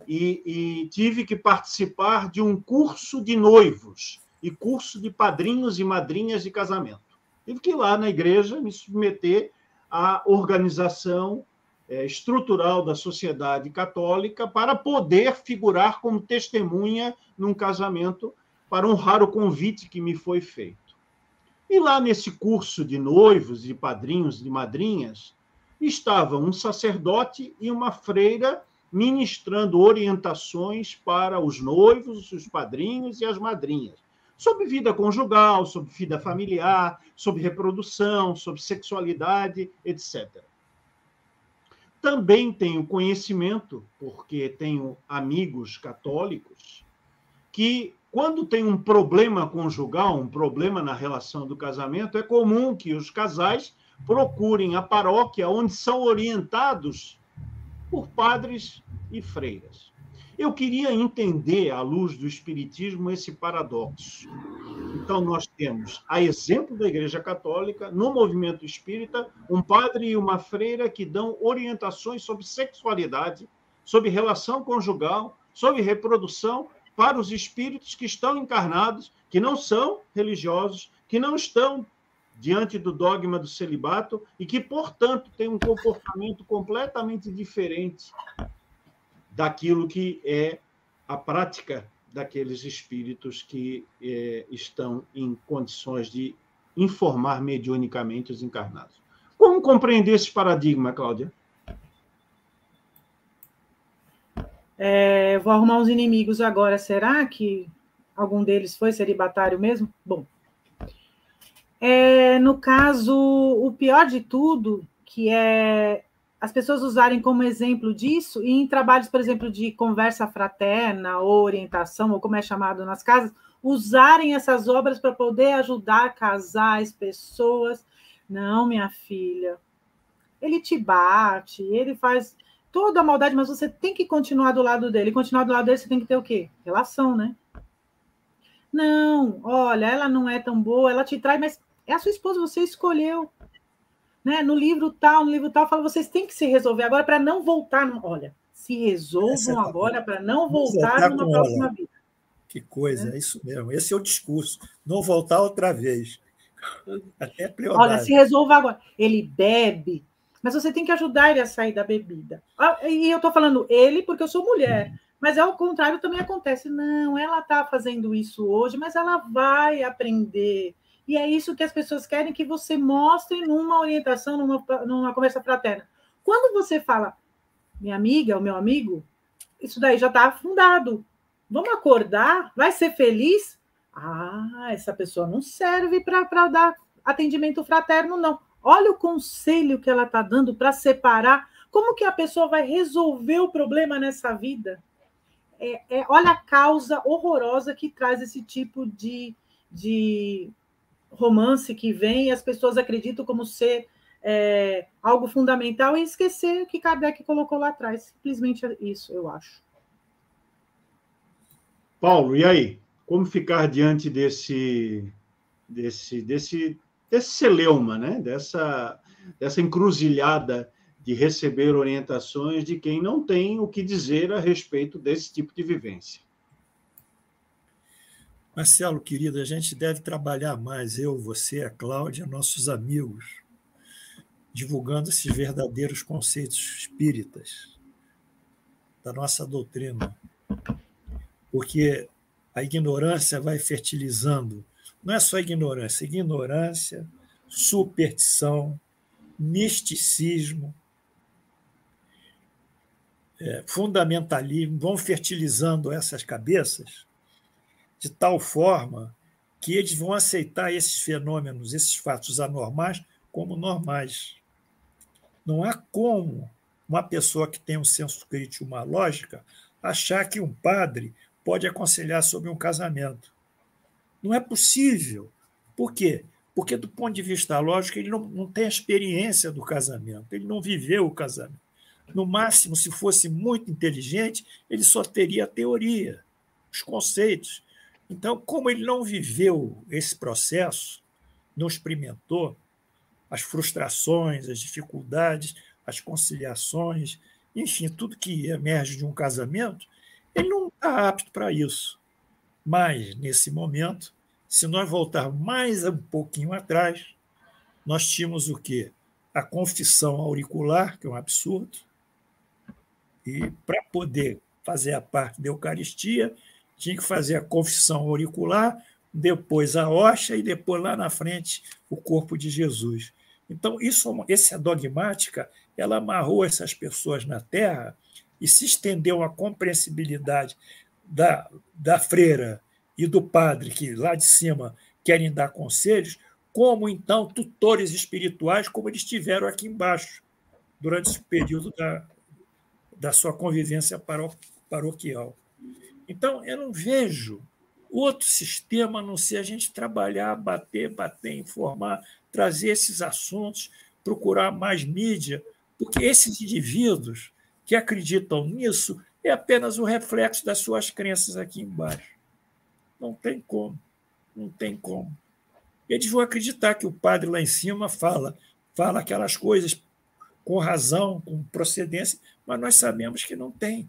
e, e tive que participar de um curso de noivos e curso de padrinhos e madrinhas de casamento. Tive que ir lá na igreja me submeter à organização é, estrutural da sociedade católica para poder figurar como testemunha num casamento para honrar o convite que me foi feito. E lá nesse curso de noivos, de padrinhos, de madrinhas, estavam um sacerdote e uma freira ministrando orientações para os noivos, os padrinhos e as madrinhas sobre vida conjugal, sobre vida familiar, sobre reprodução, sobre sexualidade, etc. Também tenho conhecimento, porque tenho amigos católicos, que quando tem um problema conjugal, um problema na relação do casamento, é comum que os casais procurem a paróquia onde são orientados por padres e freiras. Eu queria entender, à luz do Espiritismo, esse paradoxo. Então, nós temos, a exemplo da Igreja Católica, no movimento espírita, um padre e uma freira que dão orientações sobre sexualidade, sobre relação conjugal, sobre reprodução para os espíritos que estão encarnados, que não são religiosos, que não estão diante do dogma do celibato e que, portanto, têm um comportamento completamente diferente daquilo que é a prática daqueles espíritos que é, estão em condições de informar mediunicamente os encarnados. Como compreender esse paradigma, Cláudia? É, vou arrumar uns inimigos agora. Será que algum deles foi celibatário mesmo? Bom, é, no caso, o pior de tudo, que é as pessoas usarem como exemplo disso, e em trabalhos, por exemplo, de conversa fraterna ou orientação, ou como é chamado nas casas, usarem essas obras para poder ajudar casais, pessoas. Não, minha filha, ele te bate, ele faz toda a maldade, mas você tem que continuar do lado dele. E continuar do lado dele, você tem que ter o quê? Relação, né? Não, olha, ela não é tão boa, ela te trai, mas é a sua esposa, você escolheu né? No livro tal, no livro tal, fala, vocês têm que se resolver agora para não voltar. No... Olha, se resolvam é agora para não voltar numa próxima vida. Que coisa, é. é isso mesmo. Esse é o discurso. Não voltar outra vez. Até Olha, se resolva agora. Ele bebe, mas você tem que ajudar ele a sair da bebida. Ah, e eu estou falando ele porque eu sou mulher. Uhum. Mas ao contrário também acontece. Não, ela está fazendo isso hoje, mas ela vai aprender. E é isso que as pessoas querem que você mostre numa orientação, numa, numa conversa fraterna. Quando você fala, minha amiga, o meu amigo, isso daí já está afundado. Vamos acordar? Vai ser feliz? Ah, essa pessoa não serve para dar atendimento fraterno, não. Olha o conselho que ela está dando para separar. Como que a pessoa vai resolver o problema nessa vida? É, é, olha a causa horrorosa que traz esse tipo de, de romance que vem e as pessoas acreditam como ser é, algo fundamental e esquecer o que Kardec colocou lá atrás. Simplesmente isso, eu acho. Paulo, e aí? Como ficar diante desse desse desse desse celeuma, né? Dessa dessa encruzilhada de receber orientações de quem não tem o que dizer a respeito desse tipo de vivência. Marcelo, querido, a gente deve trabalhar mais, eu, você, a Cláudia, nossos amigos, divulgando esses verdadeiros conceitos espíritas da nossa doutrina. Porque a ignorância vai fertilizando. Não é só ignorância, ignorância, superstição, misticismo, é, fundamentalismo, vão fertilizando essas cabeças de tal forma que eles vão aceitar esses fenômenos, esses fatos anormais, como normais. Não há como uma pessoa que tem um senso crítico, uma lógica, achar que um padre pode aconselhar sobre um casamento. Não é possível. Por quê? Porque, do ponto de vista lógico, ele não, não tem a experiência do casamento, ele não viveu o casamento. No máximo, se fosse muito inteligente, ele só teria a teoria, os conceitos. Então, como ele não viveu esse processo, não experimentou as frustrações, as dificuldades, as conciliações, enfim, tudo que emerge de um casamento, ele não está apto para isso. Mas, nesse momento, se nós voltarmos mais um pouquinho atrás, nós tínhamos o quê? A confissão auricular, que é um absurdo, e para poder fazer a parte da Eucaristia, tinha que fazer a confissão auricular, depois a hoxa e depois lá na frente o corpo de Jesus. Então, isso, essa dogmática, ela amarrou essas pessoas na terra e se estendeu a compreensibilidade da, da freira e do padre, que lá de cima querem dar conselhos, como então tutores espirituais, como eles tiveram aqui embaixo, durante esse período da, da sua convivência paroquial. Então, eu não vejo outro sistema a não ser a gente trabalhar, bater, bater, informar, trazer esses assuntos, procurar mais mídia, porque esses indivíduos que acreditam nisso é apenas o reflexo das suas crenças aqui embaixo. Não tem como, não tem como. Eles vão acreditar que o padre lá em cima fala, fala aquelas coisas com razão, com procedência, mas nós sabemos que não tem.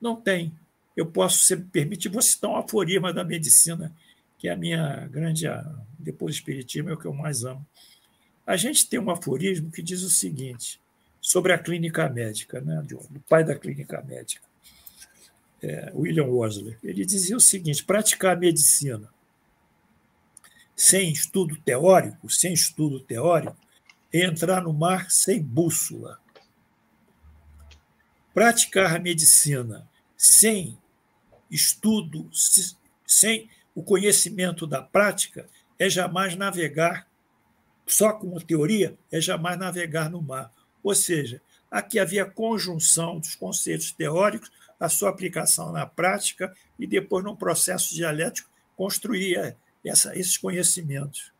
Não tem. Eu posso, se me permite, vou citar um aforisma da medicina, que é a minha grande. Depois do Espiritismo é o que eu mais amo. A gente tem um aforismo que diz o seguinte, sobre a clínica médica, né, do pai da clínica médica, é, William Worsley. Ele dizia o seguinte: praticar medicina sem estudo teórico, sem estudo teórico, é entrar no mar sem bússola. Praticar a medicina sem estudo, sem o conhecimento da prática, é jamais navegar, só com a teoria, é jamais navegar no mar. Ou seja, aqui havia conjunção dos conceitos teóricos, a sua aplicação na prática e depois, num processo dialético, construir essa, esses conhecimentos.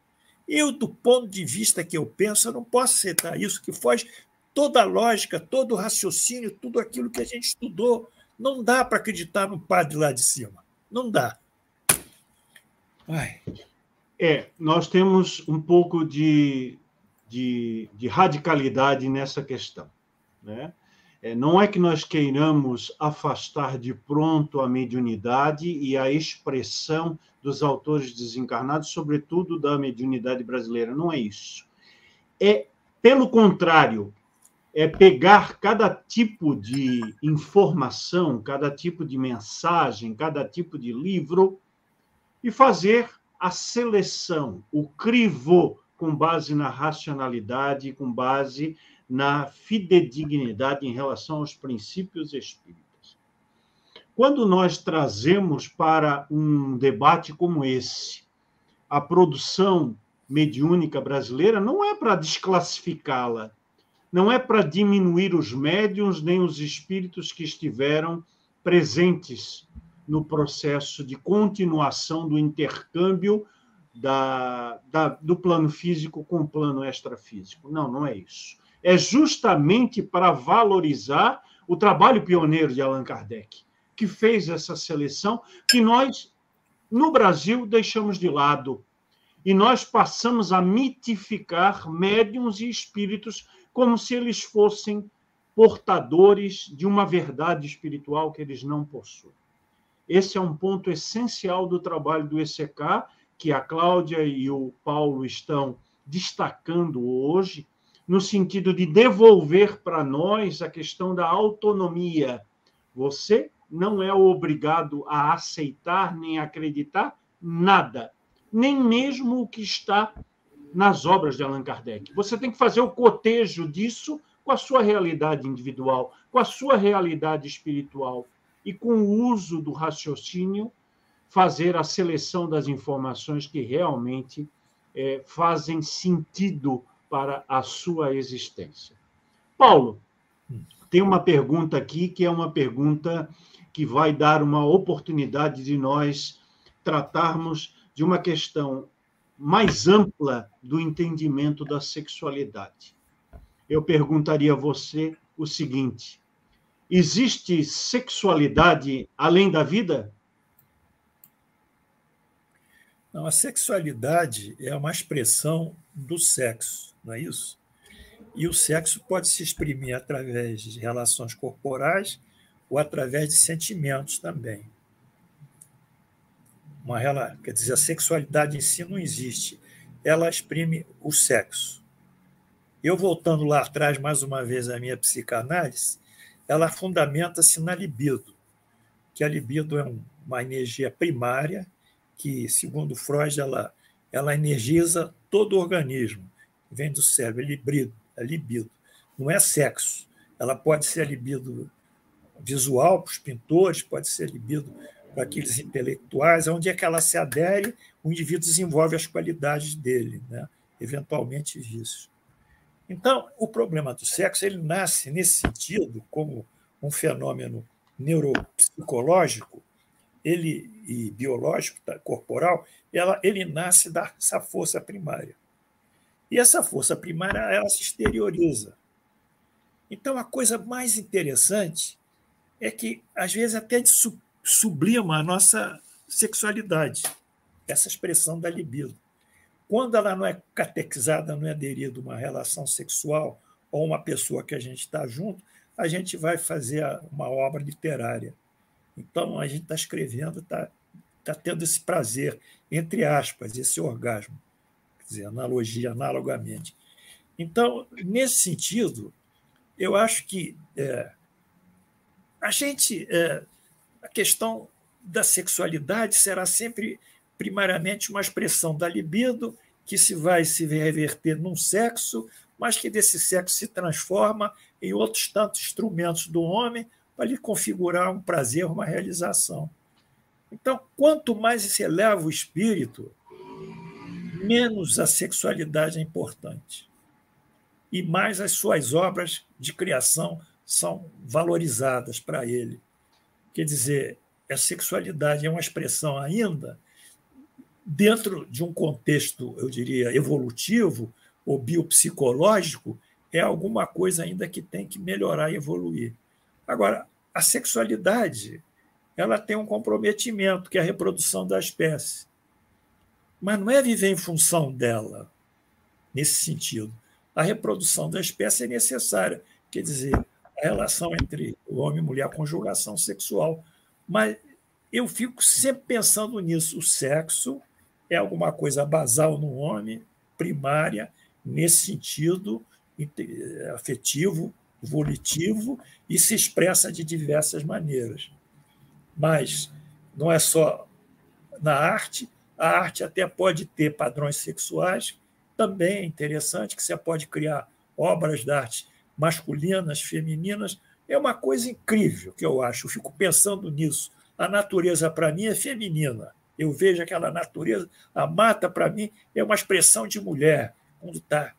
Eu, do ponto de vista que eu penso, eu não posso aceitar isso, que foge toda a lógica, todo o raciocínio, tudo aquilo que a gente estudou. Não dá para acreditar no padre lá de cima. Não dá. Ai. É, nós temos um pouco de, de, de radicalidade nessa questão. Né? É, não é que nós queiramos afastar de pronto a mediunidade e a expressão dos autores desencarnados, sobretudo da mediunidade brasileira. Não é isso. É, pelo contrário, é pegar cada tipo de informação, cada tipo de mensagem, cada tipo de livro e fazer a seleção, o crivo com base na racionalidade, com base na fidedignidade em relação aos princípios espíritas. Quando nós trazemos para um debate como esse a produção mediúnica brasileira, não é para desclassificá-la, não é para diminuir os médiums nem os espíritos que estiveram presentes no processo de continuação do intercâmbio da, da, do plano físico com o plano extrafísico. Não, não é isso é justamente para valorizar o trabalho pioneiro de Allan Kardec, que fez essa seleção que nós, no Brasil, deixamos de lado. E nós passamos a mitificar médiums e espíritos como se eles fossem portadores de uma verdade espiritual que eles não possuem. Esse é um ponto essencial do trabalho do ECK, que a Cláudia e o Paulo estão destacando hoje, no sentido de devolver para nós a questão da autonomia. Você não é obrigado a aceitar nem acreditar nada, nem mesmo o que está nas obras de Allan Kardec. Você tem que fazer o cotejo disso com a sua realidade individual, com a sua realidade espiritual e com o uso do raciocínio fazer a seleção das informações que realmente é, fazem sentido para a sua existência. Paulo, tem uma pergunta aqui que é uma pergunta que vai dar uma oportunidade de nós tratarmos de uma questão mais ampla do entendimento da sexualidade. Eu perguntaria a você o seguinte: existe sexualidade além da vida? Não, a sexualidade é uma expressão do sexo não é isso? E o sexo pode se exprimir através de relações corporais ou através de sentimentos também. Uma, quer dizer, a sexualidade em si não existe, ela exprime o sexo. Eu voltando lá atrás mais uma vez à minha psicanálise, ela fundamenta-se na libido, que a libido é uma energia primária que, segundo Freud, ela, ela energiza todo o organismo vem do cérebro, é libido, é libido. Não é sexo. Ela pode ser libido visual para os pintores, pode ser libido para aqueles intelectuais, onde é que ela se adere, o indivíduo desenvolve as qualidades dele, né? eventualmente vícios. Então, o problema do sexo ele nasce nesse sentido como um fenômeno neuropsicológico, ele e biológico, tá, corporal, ela, ele nasce dessa força primária. E essa força primária ela se exterioriza. Então, a coisa mais interessante é que, às vezes, até sublima a nossa sexualidade, essa expressão da libido. Quando ela não é catequizada, não é aderida a uma relação sexual ou uma pessoa que a gente está junto, a gente vai fazer uma obra literária. Então, a gente está escrevendo, está tá tendo esse prazer, entre aspas, esse orgasmo, quer dizer, analogia, analogamente. Então, nesse sentido, eu acho que é, a gente. É, a questão da sexualidade será sempre primariamente uma expressão da libido que se vai se reverter num sexo, mas que desse sexo se transforma em outros tantos instrumentos do homem para lhe configurar um prazer, uma realização. Então, quanto mais se eleva o espírito, menos a sexualidade é importante. E mais as suas obras de criação são valorizadas para ele. Quer dizer, a sexualidade é uma expressão ainda dentro de um contexto, eu diria, evolutivo ou biopsicológico, é alguma coisa ainda que tem que melhorar e evoluir. Agora, a sexualidade ela tem um comprometimento, que é a reprodução da espécie. Mas não é viver em função dela, nesse sentido. A reprodução da espécie é necessária. Quer dizer, a relação entre o homem e mulher, a conjugação sexual. Mas eu fico sempre pensando nisso. O sexo é alguma coisa basal no homem, primária, nesse sentido, afetivo, volitivo, e se expressa de diversas maneiras. Mas não é só na arte, a arte até pode ter padrões sexuais, também é interessante que você pode criar obras de arte masculinas, femininas, é uma coisa incrível que eu acho. Eu fico pensando nisso. A natureza, para mim, é feminina. Eu vejo aquela natureza. A mata, para mim, é uma expressão de mulher, quando está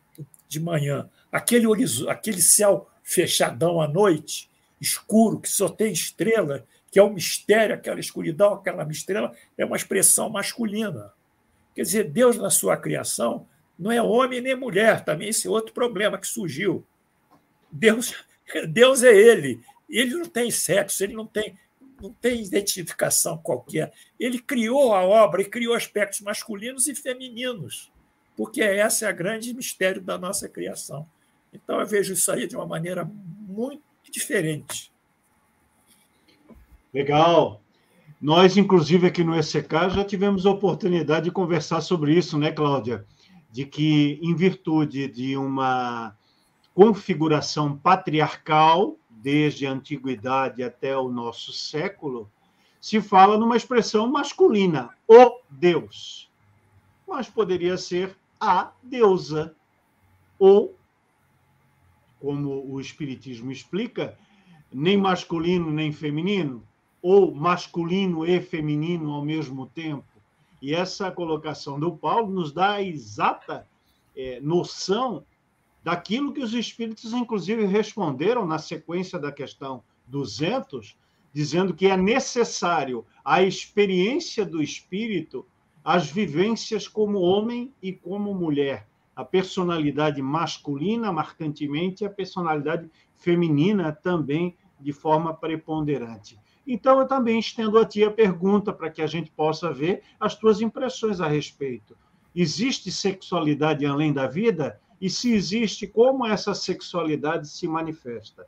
de manhã. Aquele, aquele céu fechadão à noite, escuro, que só tem estrela, que é um mistério, aquela escuridão, aquela estrela, é uma expressão masculina. Quer dizer, Deus, na sua criação, não é homem nem mulher, também esse é outro problema que surgiu. Deus, Deus é ele. Ele não tem sexo, ele não tem, não tem identificação qualquer. Ele criou a obra e criou aspectos masculinos e femininos, porque esse é o grande mistério da nossa criação. Então eu vejo isso aí de uma maneira muito diferente. Legal. Nós, inclusive, aqui no ECK, já tivemos a oportunidade de conversar sobre isso, né, Cláudia? De que, em virtude de uma configuração patriarcal, desde a antiguidade até o nosso século, se fala numa expressão masculina, o Deus. Mas poderia ser a deusa, ou, como o Espiritismo explica, nem masculino nem feminino, ou masculino e feminino ao mesmo tempo. E essa colocação do Paulo nos dá a exata é, noção daquilo que os espíritos, inclusive, responderam na sequência da questão 200, dizendo que é necessário a experiência do espírito, as vivências como homem e como mulher, a personalidade masculina, marcantemente, e a personalidade feminina também, de forma preponderante. Então, eu também estendo a ti a pergunta para que a gente possa ver as tuas impressões a respeito. Existe sexualidade além da vida? E se existe, como essa sexualidade se manifesta?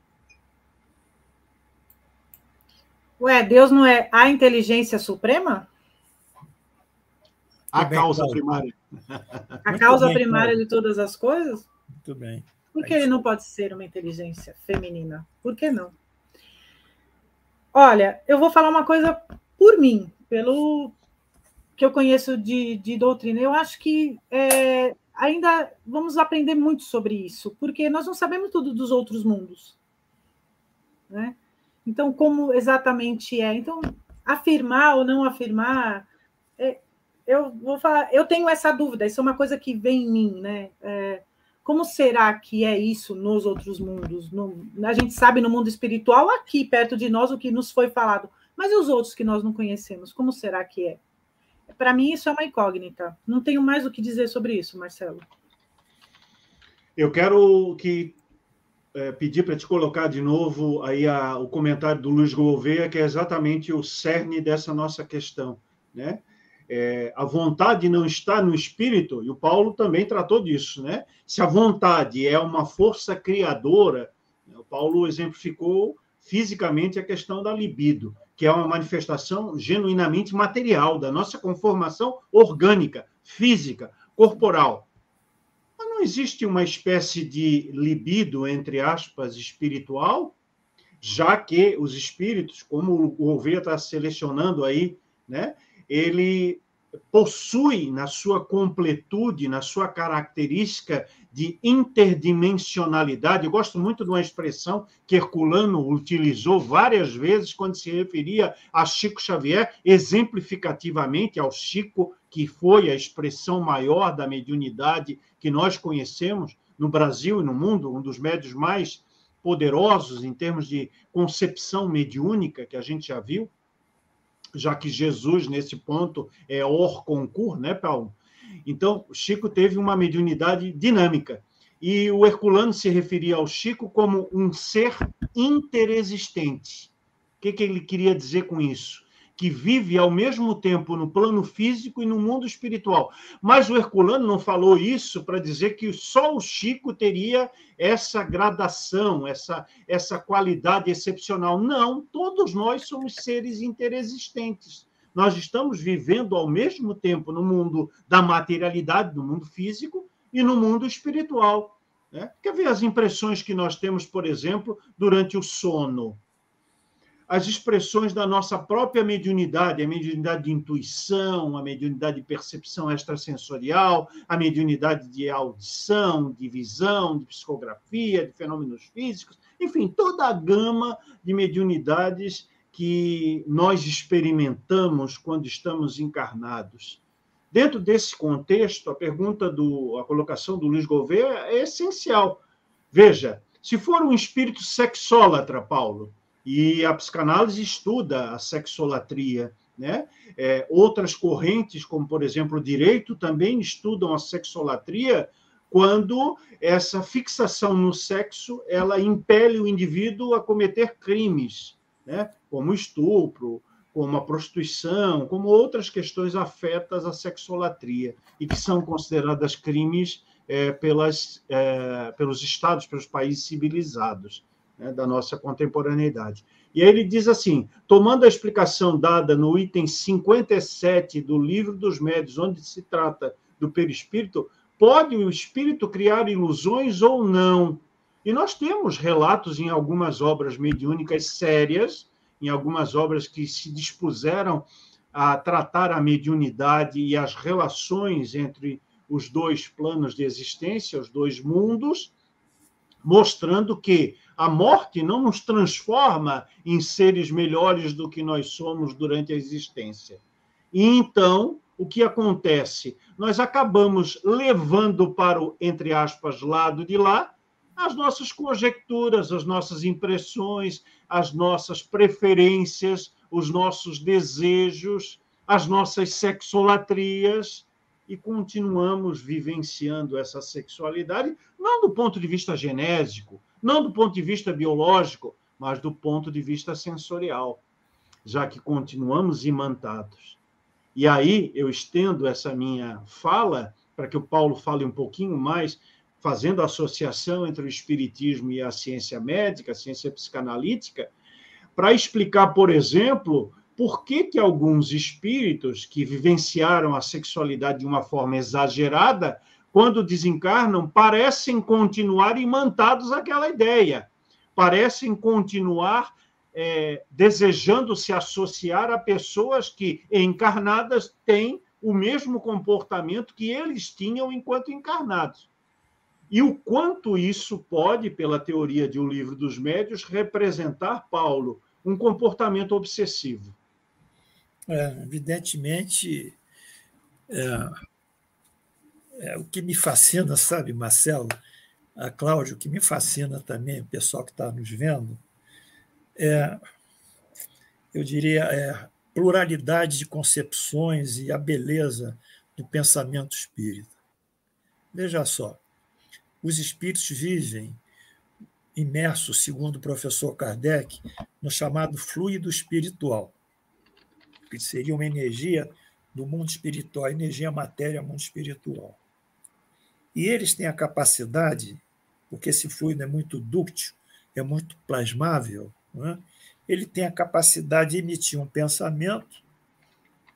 Ué, Deus não é a inteligência suprema? A causa primária. A causa bem, primária de todas as coisas? Muito bem. Por que ele não pode ser uma inteligência feminina? Por que não? Olha, eu vou falar uma coisa por mim, pelo que eu conheço de, de doutrina. Eu acho que é, ainda vamos aprender muito sobre isso, porque nós não sabemos tudo dos outros mundos. Né? Então, como exatamente é? Então, afirmar ou não afirmar, é, eu vou falar, eu tenho essa dúvida, isso é uma coisa que vem em mim, né? É, como será que é isso nos outros mundos? No, a gente sabe no mundo espiritual, aqui perto de nós, o que nos foi falado, mas e os outros que nós não conhecemos? Como será que é? Para mim, isso é uma incógnita. Não tenho mais o que dizer sobre isso, Marcelo. Eu quero que é, pedir para te colocar de novo aí a, o comentário do Luiz Gouveia, que é exatamente o cerne dessa nossa questão, né? É, a vontade não está no espírito, e o Paulo também tratou disso, né? Se a vontade é uma força criadora, né? o Paulo exemplificou fisicamente a questão da libido, que é uma manifestação genuinamente material da nossa conformação orgânica, física, corporal não existe uma espécie de libido, entre aspas, espiritual, já que os espíritos, como o Oveia está selecionando aí, né, ele possui na sua completude, na sua característica de interdimensionalidade. Eu gosto muito de uma expressão que Herculano utilizou várias vezes quando se referia a Chico Xavier, exemplificativamente ao Chico, que foi a expressão maior da mediunidade que nós conhecemos no Brasil e no mundo, um dos médios mais poderosos em termos de concepção mediúnica que a gente já viu, já que Jesus, nesse ponto, é or concur, né, Paulo? Então, Chico teve uma mediunidade dinâmica. E o Herculano se referia ao Chico como um ser interexistente. O que, que ele queria dizer com isso? Que vive ao mesmo tempo no plano físico e no mundo espiritual. Mas o Herculano não falou isso para dizer que só o Chico teria essa gradação, essa, essa qualidade excepcional. Não, todos nós somos seres interexistentes nós estamos vivendo ao mesmo tempo no mundo da materialidade, no mundo físico, e no mundo espiritual. Né? Quer ver as impressões que nós temos, por exemplo, durante o sono? As expressões da nossa própria mediunidade, a mediunidade de intuição, a mediunidade de percepção extrasensorial, a mediunidade de audição, de visão, de psicografia, de fenômenos físicos, enfim, toda a gama de mediunidades que nós experimentamos quando estamos encarnados. Dentro desse contexto, a pergunta do a colocação do Luiz Gouveia é essencial. Veja, se for um espírito sexólatra, Paulo, e a psicanálise estuda a sexolatria, né? É, outras correntes, como por exemplo o direito, também estudam a sexolatria quando essa fixação no sexo ela impele o indivíduo a cometer crimes né? como estupro, como a prostituição, como outras questões afetas à sexolatria e que são consideradas crimes é, pelas, é, pelos estados, pelos países civilizados né, da nossa contemporaneidade. E aí ele diz assim: tomando a explicação dada no item 57 do Livro dos Médios, onde se trata do perispírito, pode o espírito criar ilusões ou não? E nós temos relatos em algumas obras mediúnicas sérias, em algumas obras que se dispuseram a tratar a mediunidade e as relações entre os dois planos de existência, os dois mundos, mostrando que a morte não nos transforma em seres melhores do que nós somos durante a existência. E então, o que acontece? Nós acabamos levando para o, entre aspas, lado de lá, as nossas conjecturas, as nossas impressões, as nossas preferências, os nossos desejos, as nossas sexolatrias e continuamos vivenciando essa sexualidade não do ponto de vista genésico, não do ponto de vista biológico, mas do ponto de vista sensorial, já que continuamos imantados. E aí eu estendo essa minha fala para que o Paulo fale um pouquinho mais fazendo associação entre o espiritismo e a ciência médica, a ciência psicanalítica, para explicar, por exemplo, por que, que alguns espíritos que vivenciaram a sexualidade de uma forma exagerada, quando desencarnam, parecem continuar imantados àquela ideia, parecem continuar é, desejando se associar a pessoas que, encarnadas, têm o mesmo comportamento que eles tinham enquanto encarnados e o quanto isso pode, pela teoria de O Livro dos Médios, representar, Paulo, um comportamento obsessivo. É, evidentemente, é, é, o que me fascina, sabe, Marcelo, a Cláudio, o que me fascina também, o pessoal que está nos vendo, é, eu diria, é pluralidade de concepções e a beleza do pensamento espírita. Veja só, os espíritos vivem imersos, segundo o professor Kardec, no chamado fluido espiritual, que seria uma energia do mundo espiritual, energia matéria, mundo espiritual. E eles têm a capacidade, porque esse fluido é muito dúctil, é muito plasmável, é? ele tem a capacidade de emitir um pensamento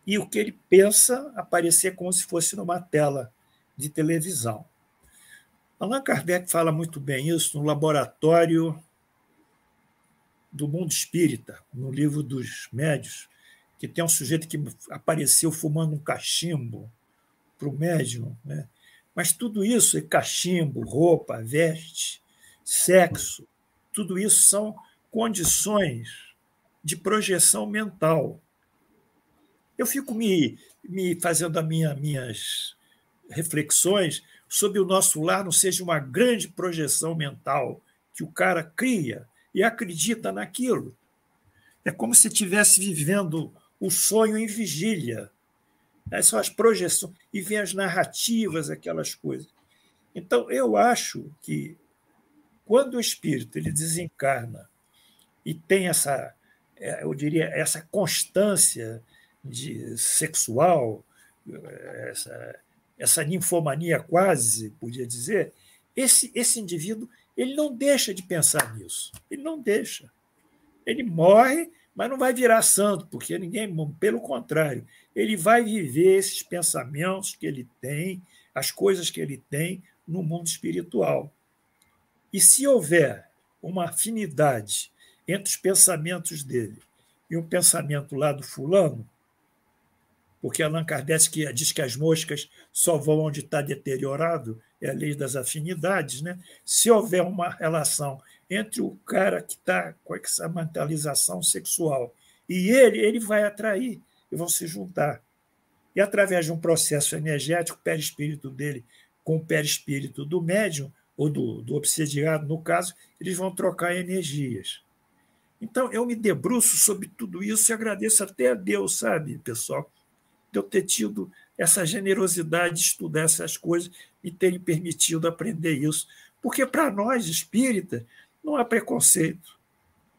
e o que ele pensa aparecer como se fosse numa tela de televisão. Allan Kardec fala muito bem isso no laboratório do mundo espírita, no livro dos médios, que tem um sujeito que apareceu fumando um cachimbo para o médium. Né? Mas tudo isso, é cachimbo, roupa, veste, sexo, tudo isso são condições de projeção mental. Eu fico me, me fazendo as minha, minhas reflexões sobre o nosso lar não seja uma grande projeção mental que o cara cria e acredita naquilo. É como se estivesse vivendo o sonho em vigília. Essas são as projeções, e vem as narrativas, aquelas coisas. Então, eu acho que quando o espírito ele desencarna e tem essa, é, eu diria, essa constância de sexual, essa, essa ninfomania quase, podia dizer, esse, esse indivíduo ele não deixa de pensar nisso. Ele não deixa. Ele morre, mas não vai virar santo, porque ninguém, pelo contrário, ele vai viver esses pensamentos que ele tem, as coisas que ele tem no mundo espiritual. E se houver uma afinidade entre os pensamentos dele e um pensamento lá do fulano, porque Allan Kardec diz que as moscas só vão onde está deteriorado, é a lei das afinidades. Né? Se houver uma relação entre o cara que está com essa mentalização sexual e ele, ele vai atrair e vão se juntar. E através de um processo energético, o perispírito dele com o perispírito do médium, ou do, do obsediado, no caso, eles vão trocar energias. Então, eu me debruço sobre tudo isso e agradeço até a Deus, sabe, pessoal, de eu ter tido essa generosidade de estudar essas coisas e terem permitido aprender isso. Porque para nós, espírita, não há preconceito,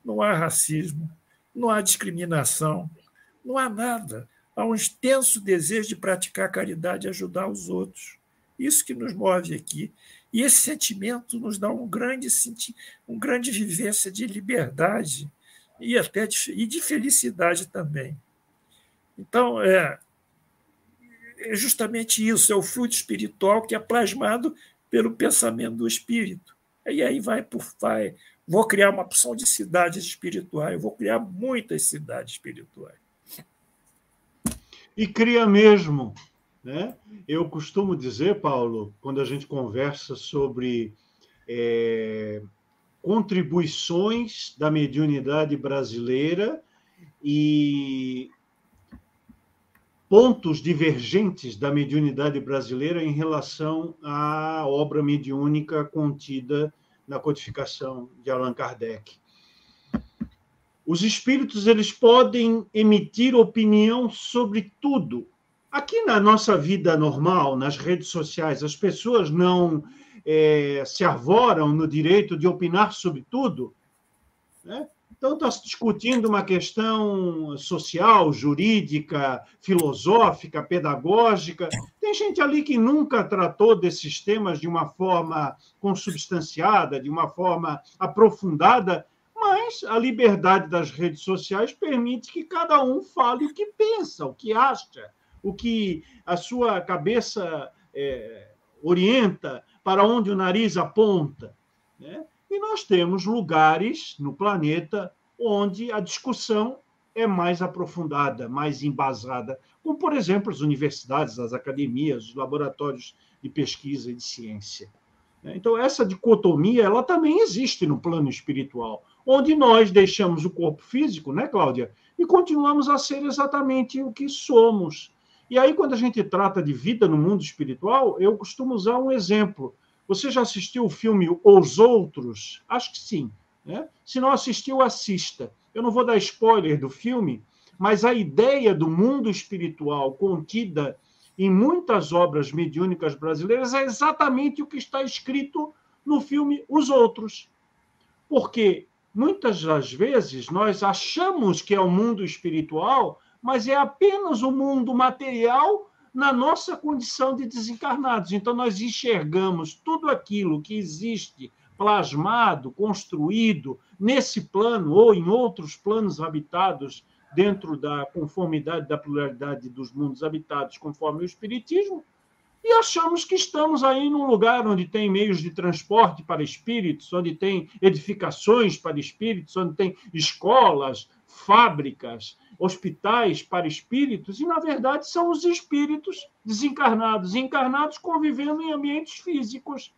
não há racismo, não há discriminação, não há nada. Há um extenso desejo de praticar caridade e ajudar os outros. Isso que nos move aqui. E esse sentimento nos dá um grande, um grande vivência de liberdade e até de, e de felicidade também. Então, é, é justamente isso, é o fluido espiritual que é plasmado pelo pensamento do espírito. E aí vai por vai, vou criar uma opção de cidades espirituais, vou criar muitas cidades espirituais. E cria mesmo. Né? Eu costumo dizer, Paulo, quando a gente conversa sobre é, contribuições da mediunidade brasileira e pontos divergentes da mediunidade brasileira em relação à obra mediúnica contida na codificação de Allan Kardec. Os espíritos eles podem emitir opinião sobre tudo. Aqui na nossa vida normal, nas redes sociais, as pessoas não é, se arvoram no direito de opinar sobre tudo. Né? Então, está se discutindo uma questão social, jurídica, filosófica, pedagógica. Tem gente ali que nunca tratou desses temas de uma forma consubstanciada, de uma forma aprofundada, mas a liberdade das redes sociais permite que cada um fale o que pensa, o que acha, o que a sua cabeça é, orienta, para onde o nariz aponta. Né? E nós temos lugares no planeta onde a discussão é mais aprofundada, mais embasada, como, por exemplo, as universidades, as academias, os laboratórios de pesquisa e de ciência. Né? Então, essa dicotomia ela também existe no plano espiritual. onde nós deixamos o corpo físico, né, Cláudia? E continuamos a ser exatamente o que somos. E aí, quando a gente trata de vida no mundo espiritual, eu costumo usar um exemplo. Você já assistiu o filme Os Outros? Acho que sim. Né? Se não assistiu, assista. Eu não vou dar spoiler do filme, mas a ideia do mundo espiritual contida em muitas obras mediúnicas brasileiras é exatamente o que está escrito no filme Os Outros. Porque muitas das vezes nós achamos que é o mundo espiritual, mas é apenas o mundo material na nossa condição de desencarnados. Então nós enxergamos tudo aquilo que existe plasmado, construído nesse plano ou em outros planos habitados dentro da conformidade da pluralidade dos mundos habitados, conforme o Espiritismo, e achamos que estamos aí num lugar onde tem meios de transporte para espíritos, onde tem edificações para espíritos, onde tem escolas, fábricas, hospitais para espíritos, e na verdade são os espíritos desencarnados encarnados convivendo em ambientes físicos.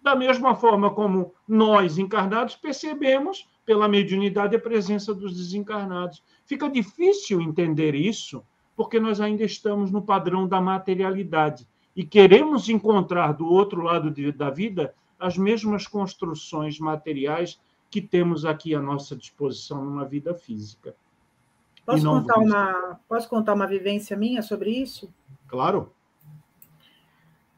Da mesma forma como nós, encarnados, percebemos pela mediunidade a presença dos desencarnados. Fica difícil entender isso, porque nós ainda estamos no padrão da materialidade e queremos encontrar do outro lado de, da vida as mesmas construções materiais que temos aqui à nossa disposição numa vida física. Posso contar, uma, posso contar uma vivência minha sobre isso? Claro.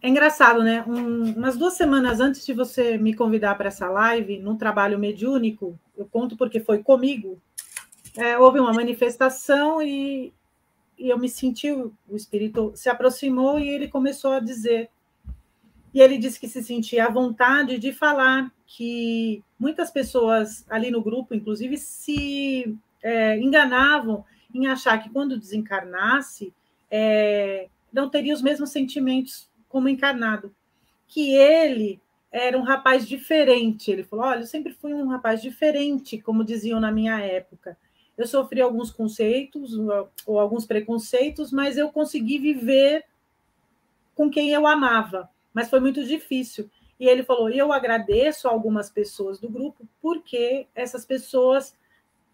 É engraçado, né? Um, umas duas semanas antes de você me convidar para essa live, num trabalho mediúnico, eu conto porque foi comigo, é, houve uma manifestação e e eu me senti, o espírito se aproximou e ele começou a dizer. E ele disse que se sentia à vontade de falar que muitas pessoas ali no grupo, inclusive, se é, enganavam em achar que quando desencarnasse é, não teria os mesmos sentimentos como encarnado. Que ele era um rapaz diferente. Ele falou: Olha, eu sempre fui um rapaz diferente, como diziam na minha época eu sofri alguns conceitos ou alguns preconceitos, mas eu consegui viver com quem eu amava, mas foi muito difícil. E ele falou: Eu agradeço a algumas pessoas do grupo, porque essas pessoas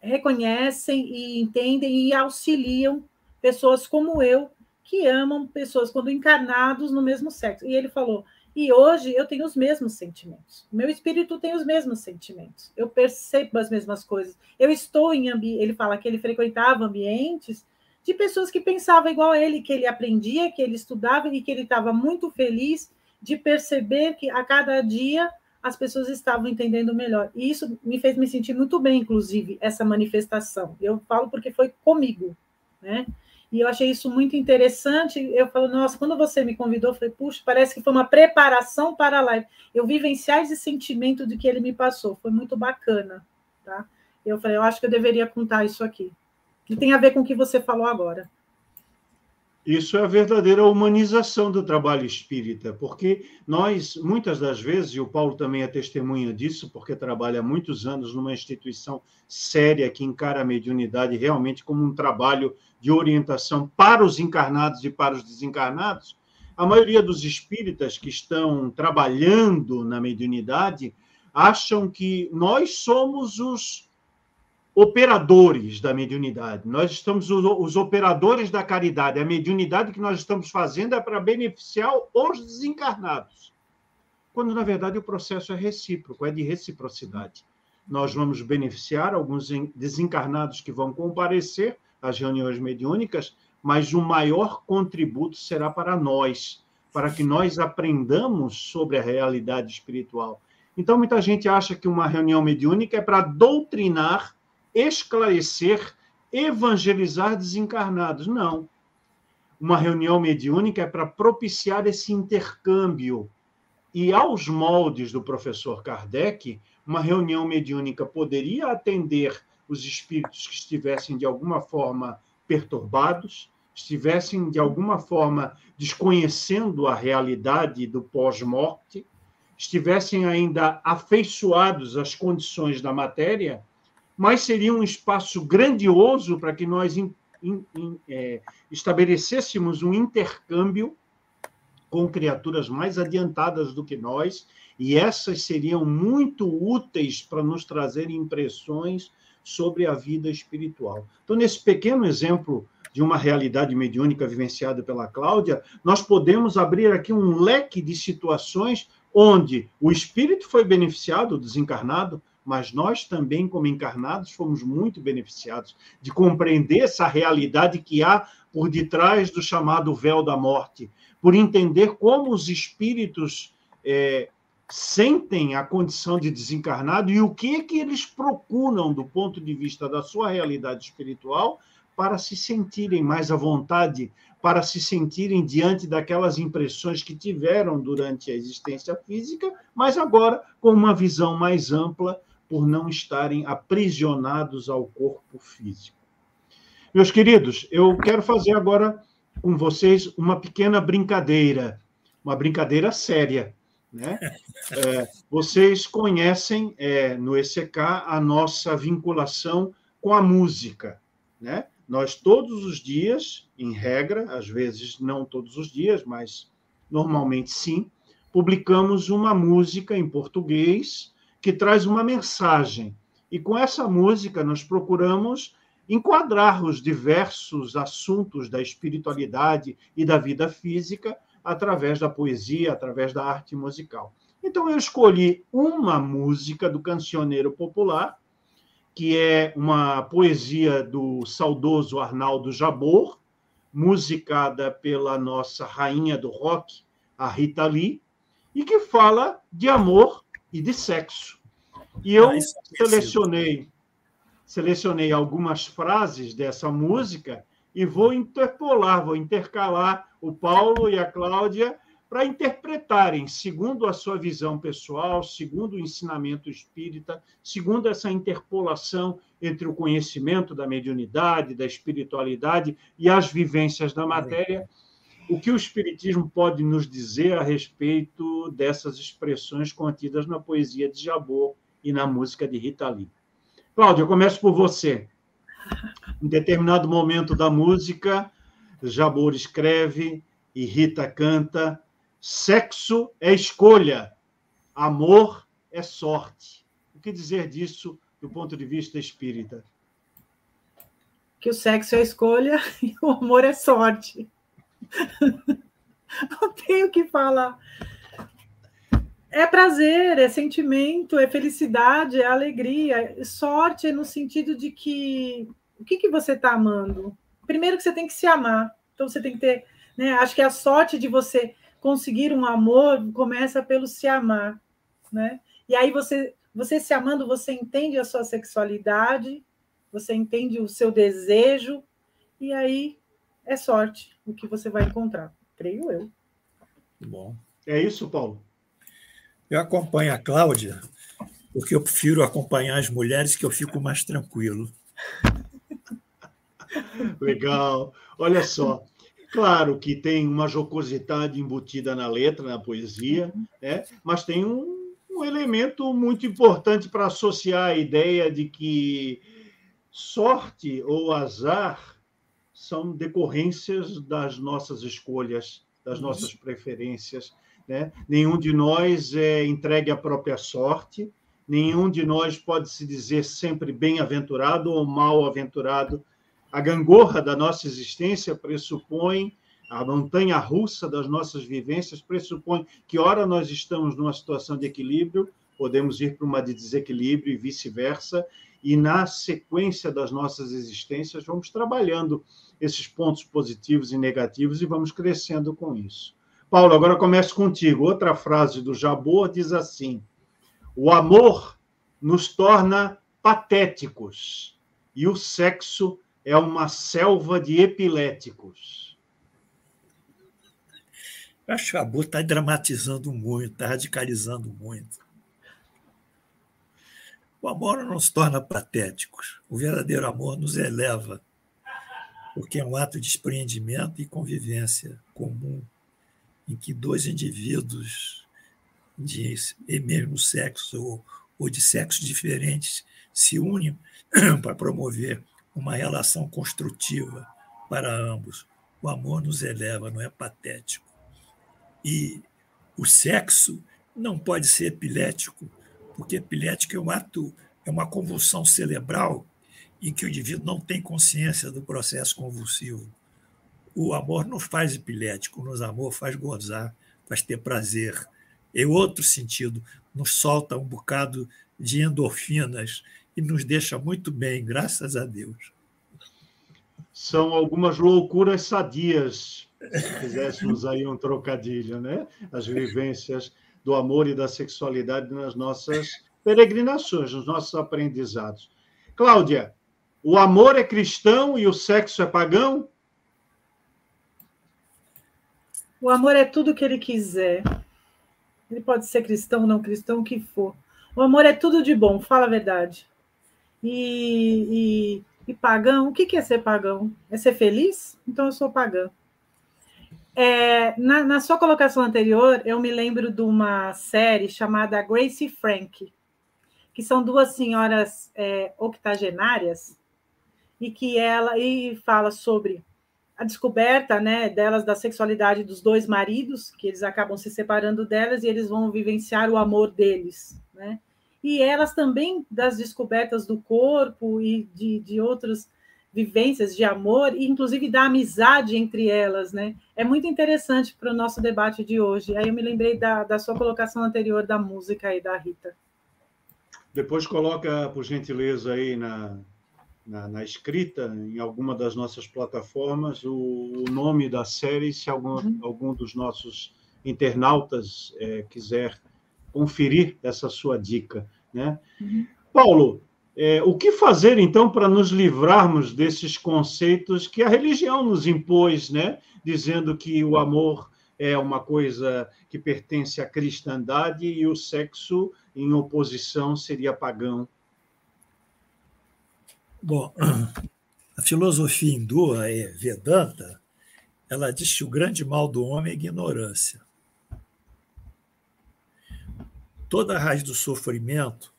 reconhecem e entendem e auxiliam pessoas como eu, que amam pessoas quando encarnados no mesmo sexo. E ele falou: e hoje eu tenho os mesmos sentimentos. Meu espírito tem os mesmos sentimentos. Eu percebo as mesmas coisas. Eu estou em ambiente. Ele fala que ele frequentava ambientes de pessoas que pensavam igual a ele, que ele aprendia, que ele estudava e que ele estava muito feliz de perceber que a cada dia as pessoas estavam entendendo melhor. E isso me fez me sentir muito bem, inclusive, essa manifestação. Eu falo porque foi comigo, né? E eu achei isso muito interessante. Eu falo, nossa, quando você me convidou, eu falei, puxa, parece que foi uma preparação para a live. Eu vivenciar esse sentimento de que ele me passou. Foi muito bacana, tá? Eu falei, eu acho que eu deveria contar isso aqui. Que tem a ver com o que você falou agora. Isso é a verdadeira humanização do trabalho espírita, porque nós, muitas das vezes, e o Paulo também é testemunha disso, porque trabalha há muitos anos numa instituição séria que encara a mediunidade realmente como um trabalho de orientação para os encarnados e para os desencarnados. A maioria dos espíritas que estão trabalhando na mediunidade acham que nós somos os operadores da mediunidade. Nós estamos os, os, operadores da caridade. A mediunidade que nós estamos fazendo é para beneficiar os desencarnados. Quando, na verdade, o processo é recíproco, é de reciprocidade. Nós vamos beneficiar alguns desencarnados que vão comparecer às reuniões mediúnicas, mas o maior contributo será para nós, para que nós aprendamos sobre a realidade espiritual. Então, muita gente acha que uma reunião mediúnica é para doutrinar esclarecer, evangelizar desencarnados. Não. Uma reunião mediúnica é para propiciar esse intercâmbio. E aos moldes do professor Kardec, uma reunião mediúnica poderia atender os espíritos que estivessem de alguma forma perturbados, estivessem de alguma forma desconhecendo a realidade do pós-morte, estivessem ainda afeiçoados às condições da matéria mas seria um espaço grandioso para que nós in, in, in, é, estabelecêssemos um intercâmbio com criaturas mais adiantadas do que nós e essas seriam muito úteis para nos trazer impressões sobre a vida espiritual. Então, nesse pequeno exemplo de uma realidade mediúnica vivenciada pela Cláudia, nós podemos abrir aqui um leque de situações onde o espírito foi beneficiado, o desencarnado, mas nós também, como encarnados, fomos muito beneficiados de compreender essa realidade que há por detrás do chamado véu da morte, por entender como os espíritos é, sentem a condição de desencarnado e o que é que eles procuram do ponto de vista da sua realidade espiritual para se sentirem mais à vontade, para se sentirem diante daquelas impressões que tiveram durante a existência física, mas agora com uma visão mais ampla, por não estarem aprisionados ao corpo físico. Meus queridos, eu quero fazer agora com vocês uma pequena brincadeira, uma brincadeira séria. Né? É, vocês conhecem é, no ECK a nossa vinculação com a música. Né? Nós, todos os dias, em regra, às vezes não todos os dias, mas normalmente sim, publicamos uma música em português que traz uma mensagem. E com essa música, nós procuramos enquadrar os diversos assuntos da espiritualidade e da vida física através da poesia, através da arte musical. Então, eu escolhi uma música do cancioneiro popular que é uma poesia do saudoso Arnaldo Jabor, musicada pela nossa rainha do rock, a Rita Lee, e que fala de amor e de sexo. E eu ah, é selecionei selecionei algumas frases dessa música e vou interpolar, vou intercalar o Paulo e a Cláudia para interpretarem, segundo a sua visão pessoal, segundo o ensinamento espírita, segundo essa interpolação entre o conhecimento da mediunidade, da espiritualidade e as vivências da matéria, o que o espiritismo pode nos dizer a respeito dessas expressões contidas na poesia de Jabor e na música de Rita Lee. Cláudia, eu começo por você. Em determinado momento da música, Jabor escreve e Rita canta Sexo é escolha, amor é sorte. O que dizer disso do ponto de vista espírita? Que o sexo é escolha e o amor é sorte. Não tenho o que falar. É prazer, é sentimento, é felicidade, é alegria. Sorte é no sentido de que o que, que você está amando? Primeiro que você tem que se amar. Então você tem que ter, né? Acho que a sorte de você conseguir um amor começa pelo se amar, né? E aí você, você se amando, você entende a sua sexualidade, você entende o seu desejo, e aí é sorte o que você vai encontrar, creio eu. Bom. É isso, Paulo? Eu acompanho a Cláudia, porque eu prefiro acompanhar as mulheres que eu fico mais tranquilo. Legal. Olha só, Claro que tem uma jocosidade embutida na letra, na poesia, né? mas tem um, um elemento muito importante para associar a ideia de que sorte ou azar são decorrências das nossas escolhas, das nossas preferências. Né? Nenhum de nós é entregue à própria sorte, nenhum de nós pode se dizer sempre bem-aventurado ou mal-aventurado a gangorra da nossa existência pressupõe, a montanha russa das nossas vivências pressupõe que, ora, nós estamos numa situação de equilíbrio, podemos ir para uma de desequilíbrio e vice-versa, e na sequência das nossas existências vamos trabalhando esses pontos positivos e negativos e vamos crescendo com isso. Paulo, agora começo contigo. Outra frase do Jabor diz assim: O amor nos torna patéticos e o sexo é uma selva de epiléticos. Eu acho que a Boa está dramatizando muito, está radicalizando muito. O amor não se torna patéticos. O verdadeiro amor nos eleva, porque é um ato de desprendimento e convivência comum, em que dois indivíduos de mesmo sexo ou, ou de sexos diferentes se unem para promover uma relação construtiva para ambos. O amor nos eleva, não é patético. E o sexo não pode ser epilético, porque epilético é um ato, é uma convulsão cerebral em que o indivíduo não tem consciência do processo convulsivo. O amor não faz epilético, o amor faz gozar, faz ter prazer. É outro sentido, nos solta um bocado de endorfinas e nos deixa muito bem, graças a Deus. São algumas loucuras sadias, se fizéssemos aí um trocadilho, né? As vivências do amor e da sexualidade nas nossas peregrinações, nos nossos aprendizados. Cláudia, o amor é cristão e o sexo é pagão? O amor é tudo que ele quiser. Ele pode ser cristão, não cristão, o que for. O amor é tudo de bom, fala a verdade. E, e, e pagão, o que é ser pagão? É ser feliz? Então eu sou pagã. É, na, na, sua colocação anterior, eu me lembro de uma série chamada Grace Frank, que são duas senhoras é, octogenárias e que ela e fala sobre a descoberta né, delas da sexualidade dos dois maridos, que eles acabam se separando delas e eles vão vivenciar o amor deles. Né? E elas também das descobertas do corpo e de, de outras vivências de amor, e inclusive da amizade entre elas. Né? É muito interessante para o nosso debate de hoje. Aí eu me lembrei da, da sua colocação anterior da música aí da Rita. Depois coloca, por gentileza, aí na, na, na, escrita em alguma das nossas plataformas o, o nome da série, se algum, uhum. algum dos nossos internautas é, quiser conferir essa sua dica. Né? Uhum. Paulo, é, o que fazer então para nos livrarmos desses conceitos que a religião nos impôs, né? dizendo que o amor é uma coisa que pertence à cristandade e o sexo, em oposição, seria pagão? Bom, a filosofia hindu, a Vedanta, ela diz que o grande mal do homem é a ignorância. Toda a raiz do sofrimento,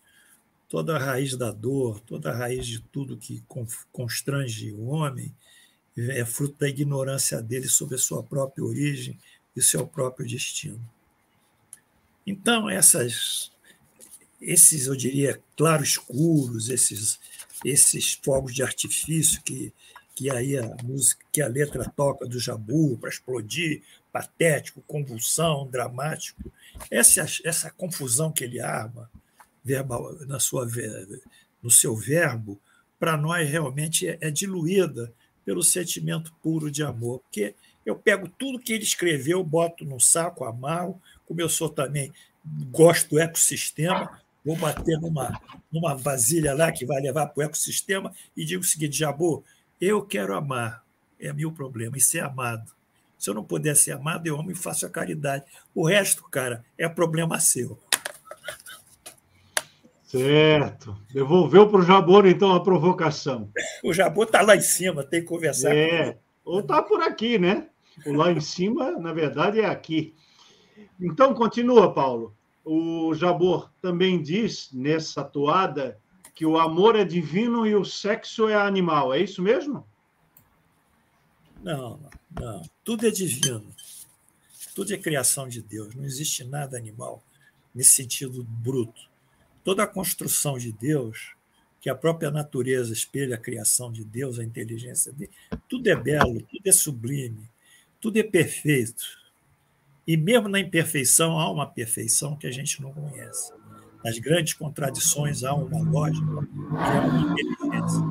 toda a raiz da dor, toda a raiz de tudo que constrange o homem é fruto da ignorância dele sobre a sua própria origem e seu próprio destino. Então, essas, esses, eu diria, claro-escuros, esses esses fogos de artifício que, que aí a música, que a letra toca do Jabu para explodir, patético, convulsão, dramático. Essa, essa confusão que ele arma verbal, na sua, no seu verbo, para nós realmente é, é diluída pelo sentimento puro de amor. Porque eu pego tudo que ele escreveu, boto no saco, amarro, como eu sou também, gosto do ecossistema, vou bater numa, numa vasilha lá que vai levar para o ecossistema e digo o seguinte, Jabu, eu quero amar, é meu problema, e ser amado. Se eu não puder ser amado, eu amo e faço a caridade. O resto, cara, é problema seu. Certo. Devolveu para o Jabor, então, a provocação. O Jabor está lá em cima, tem que conversar é. com ele. Ou está por aqui, né? O lá em cima, na verdade, é aqui. Então, continua, Paulo o Jabor também diz nessa toada que o amor é divino e o sexo é animal. É isso mesmo? Não, não. Tudo é divino. Tudo é criação de Deus. Não existe nada animal nesse sentido bruto. Toda a construção de Deus, que a própria natureza espelha a criação de Deus, a inteligência dele, tudo é belo, tudo é sublime, tudo é perfeito. E mesmo na imperfeição, há uma perfeição que a gente não conhece. Nas grandes contradições, há uma lógica que é uma inteligência.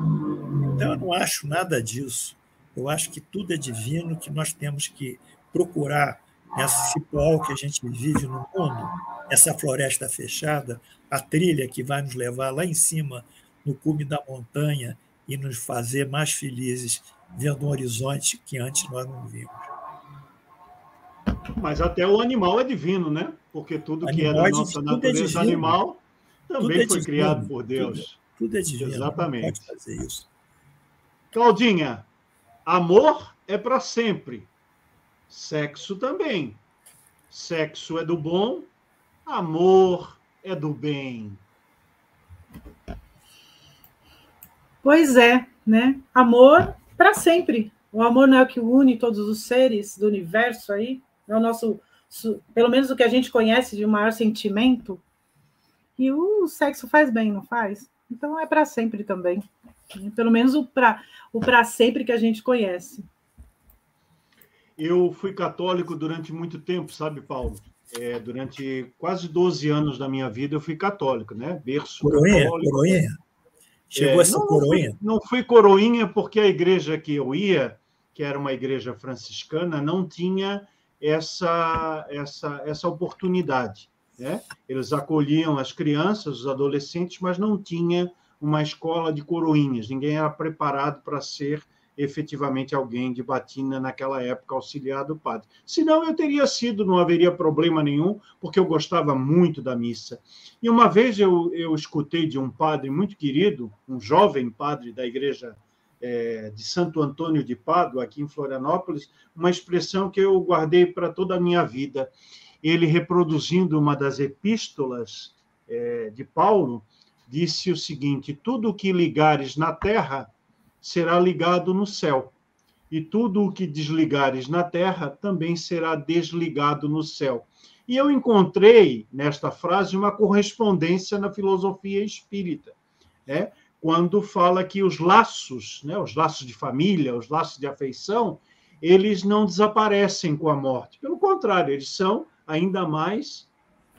Então, eu não acho nada disso. Eu acho que tudo é divino, que nós temos que procurar nesse cipó que a gente vive no mundo, essa floresta fechada, a trilha que vai nos levar lá em cima, no cume da montanha, e nos fazer mais felizes, vendo um horizonte que antes nós não vimos. Mas até o animal é divino, né? Porque tudo que é da nossa é natureza é animal também é foi criado por Deus. Tudo, tudo é divino. Exatamente. Claudinha, amor é para sempre. Sexo também. Sexo é do bom, amor é do bem. Pois é, né? Amor para sempre. O amor não é o que une todos os seres do universo aí? é o nosso pelo menos o que a gente conhece de maior sentimento. E o sexo faz bem, não faz? Então é para sempre também. Pelo menos o para o sempre que a gente conhece. Eu fui católico durante muito tempo, sabe, Paulo? É, durante quase 12 anos da minha vida eu fui católico, né? Berço coroinha, católico. Coroinha? Chegou é, essa não, coroinha? Não fui, não fui coroinha porque a igreja que eu ia, que era uma igreja franciscana, não tinha essa, essa, essa oportunidade. Né? Eles acolhiam as crianças, os adolescentes, mas não tinha uma escola de coroinhas. Ninguém era preparado para ser efetivamente alguém de batina naquela época, auxiliar do padre. Senão eu teria sido, não haveria problema nenhum, porque eu gostava muito da missa. E uma vez eu, eu escutei de um padre muito querido, um jovem padre da igreja é, de Santo Antônio de Pádua, aqui em Florianópolis, uma expressão que eu guardei para toda a minha vida. Ele, reproduzindo uma das epístolas é, de Paulo, disse o seguinte: Tudo o que ligares na terra será ligado no céu, e tudo o que desligares na terra também será desligado no céu. E eu encontrei nesta frase uma correspondência na filosofia espírita, né? quando fala que os laços, né, os laços de família, os laços de afeição, eles não desaparecem com a morte. Pelo contrário, eles são ainda mais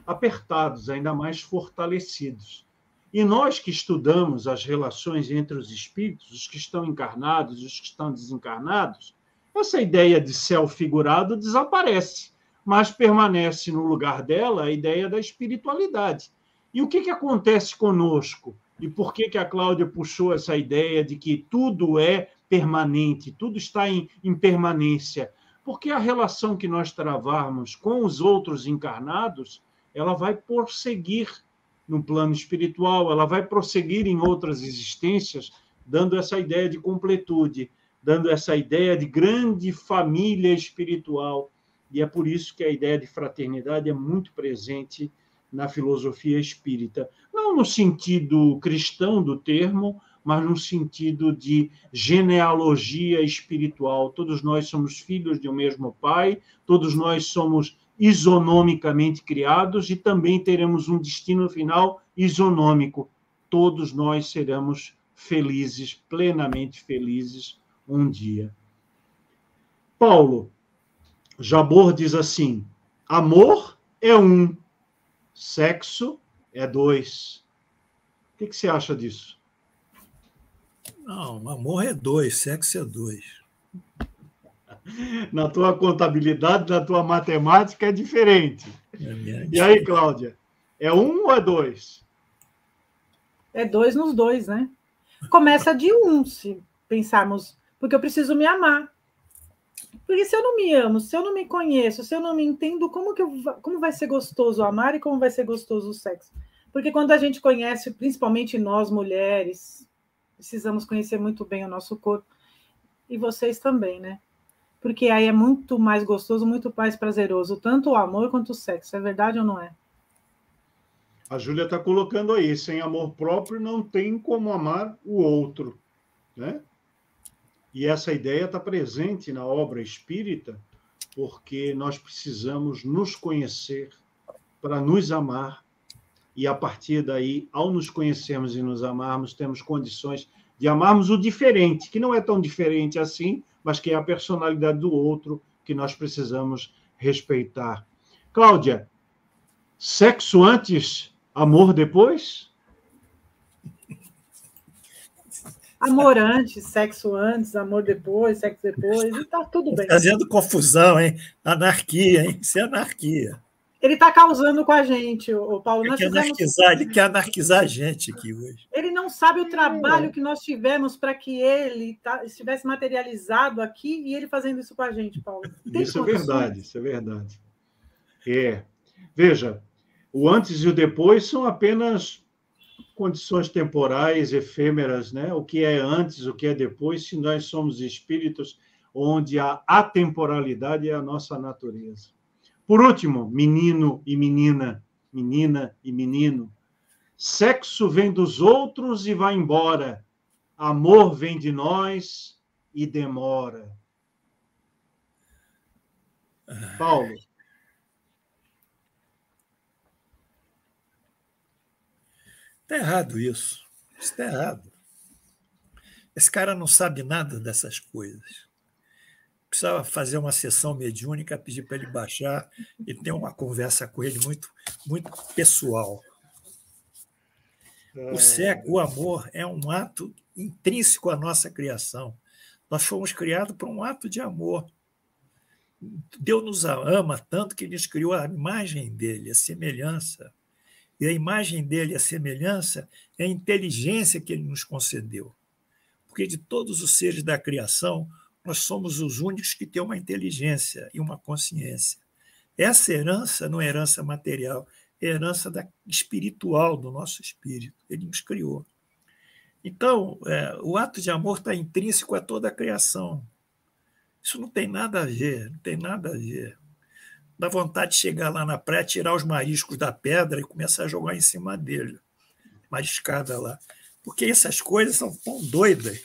apertados, ainda mais fortalecidos. E nós que estudamos as relações entre os espíritos, os que estão encarnados e os que estão desencarnados, essa ideia de céu figurado desaparece, mas permanece no lugar dela a ideia da espiritualidade. E o que, que acontece conosco? E por que, que a Cláudia puxou essa ideia de que tudo é permanente, tudo está em, em permanência? Porque a relação que nós travarmos com os outros encarnados, ela vai prosseguir no plano espiritual, ela vai prosseguir em outras existências, dando essa ideia de completude, dando essa ideia de grande família espiritual. E é por isso que a ideia de fraternidade é muito presente na filosofia espírita. Não no sentido cristão do termo, mas no sentido de genealogia espiritual. Todos nós somos filhos de um mesmo pai, todos nós somos isonomicamente criados e também teremos um destino final isonômico. Todos nós seremos felizes, plenamente felizes, um dia. Paulo, Jabor diz assim: amor é um, sexo é dois. O que, que você acha disso? Não, amor é dois, sexo é dois na tua contabilidade, na tua matemática é diferente. É e aí, Cláudia? É um ou é dois? É dois nos dois, né? Começa de um, se pensarmos, porque eu preciso me amar. Porque se eu não me amo, se eu não me conheço, se eu não me entendo, como, que eu, como vai ser gostoso amar e como vai ser gostoso o sexo? Porque quando a gente conhece, principalmente nós mulheres, precisamos conhecer muito bem o nosso corpo, e vocês também, né? Porque aí é muito mais gostoso, muito mais prazeroso, tanto o amor quanto o sexo. É verdade ou não é? A Júlia está colocando aí, sem amor próprio não tem como amar o outro, né? E essa ideia está presente na obra espírita, porque nós precisamos nos conhecer para nos amar, e a partir daí, ao nos conhecermos e nos amarmos, temos condições de amarmos o diferente, que não é tão diferente assim, mas que é a personalidade do outro que nós precisamos respeitar. Cláudia, sexo antes, amor depois? Amor antes, sexo antes, amor depois, sexo depois, e tá tudo bem. Fazendo confusão, hein? Anarquia, hein? Isso é anarquia. Ele está causando com a gente, o Paulo. Ele quer, fizemos... anarquizar, ele quer anarquizar a gente aqui hoje. Ele não sabe o trabalho que nós tivemos para que ele tá, estivesse materializado aqui e ele fazendo isso com a gente, Paulo. Tem isso é verdade, isso é verdade. É. Veja, o antes e o depois são apenas condições temporais, efêmeras, né? O que é antes, o que é depois, se nós somos espíritos onde a atemporalidade é a nossa natureza. Por último, menino e menina, menina e menino. Sexo vem dos outros e vai embora. Amor vem de nós e demora. Paulo. Está errado isso. Está errado. Esse cara não sabe nada dessas coisas. Precisava fazer uma sessão mediúnica, pedir para ele baixar e ter uma conversa com ele muito, muito pessoal. O, sexo, o amor é um ato intrínseco à nossa criação. Nós fomos criados por um ato de amor. Deus nos ama tanto que nos criou a imagem dele, a semelhança. E a imagem dele, a semelhança, é a inteligência que ele nos concedeu. Porque de todos os seres da criação, nós somos os únicos que têm uma inteligência e uma consciência. Essa herança não é herança material, é herança da, espiritual do nosso espírito. Ele nos criou. Então, é, o ato de amor está intrínseco a toda a criação. Isso não tem nada a ver, não tem nada a ver. Dá vontade de chegar lá na praia, tirar os mariscos da pedra e começar a jogar em cima dele. Mariscada lá. Porque essas coisas são tão doidas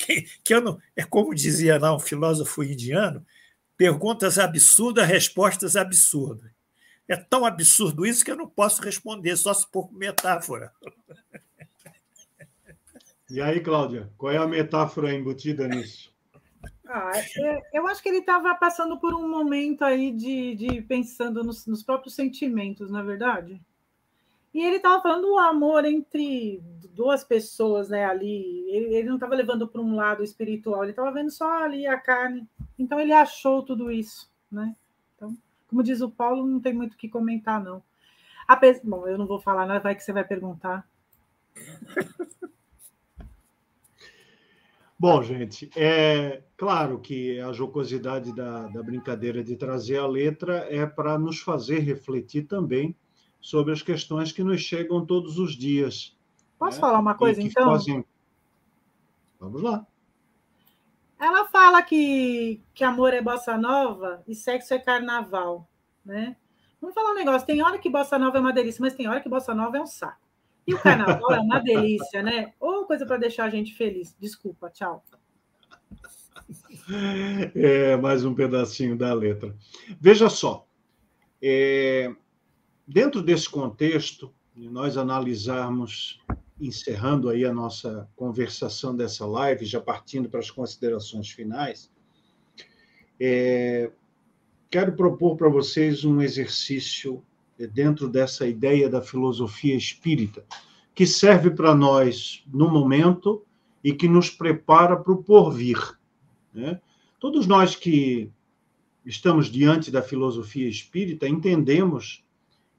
que, que eu não. É como dizia lá um filósofo indiano: perguntas absurdas, respostas absurdas. É tão absurdo isso que eu não posso responder, só se for metáfora. E aí, Cláudia, qual é a metáfora embutida nisso? Ah, é, eu acho que ele estava passando por um momento aí de, de pensando nos, nos, próprios sentimentos, na é verdade. E ele estava falando do amor entre duas pessoas, né? Ali, ele, ele não estava levando para um lado espiritual, ele estava vendo só ali a carne. Então ele achou tudo isso, né? Então, como diz o Paulo, não tem muito o que comentar, não. Bom, eu não vou falar nada, vai que você vai perguntar. Bom, gente, é claro que a jocosidade da, da brincadeira de trazer a letra é para nos fazer refletir também sobre as questões que nos chegam todos os dias. Posso né? falar uma coisa, então? Fazem... Vamos lá. Ela fala que, que amor é bossa nova e sexo é carnaval, né? Vamos falar um negócio, tem hora que bossa nova é uma delícia, mas tem hora que bossa nova é um saco. E o carnaval é uma delícia, né? Ou coisa para deixar a gente feliz. Desculpa, tchau. É, mais um pedacinho da letra. Veja só, é, dentro desse contexto, nós analisarmos, encerrando aí a nossa conversação dessa live, já partindo para as considerações finais, é, quero propor para vocês um exercício dentro dessa ideia da filosofia espírita, que serve para nós no momento e que nos prepara para o porvir. Né? Todos nós que estamos diante da filosofia espírita entendemos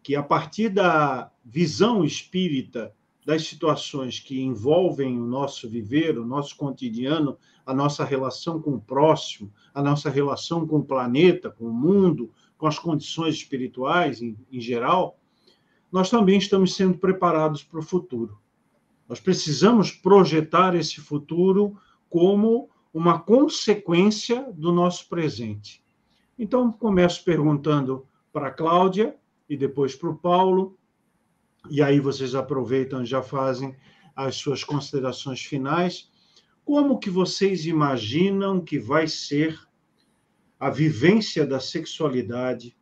que, a partir da visão espírita das situações que envolvem o nosso viver, o nosso cotidiano, a nossa relação com o próximo, a nossa relação com o planeta, com o mundo, com as condições espirituais em, em geral, nós também estamos sendo preparados para o futuro. Nós precisamos projetar esse futuro como uma consequência do nosso presente. Então, começo perguntando para a Cláudia e depois para o Paulo, e aí vocês aproveitam e já fazem as suas considerações finais. Como que vocês imaginam que vai ser a vivência da sexualidade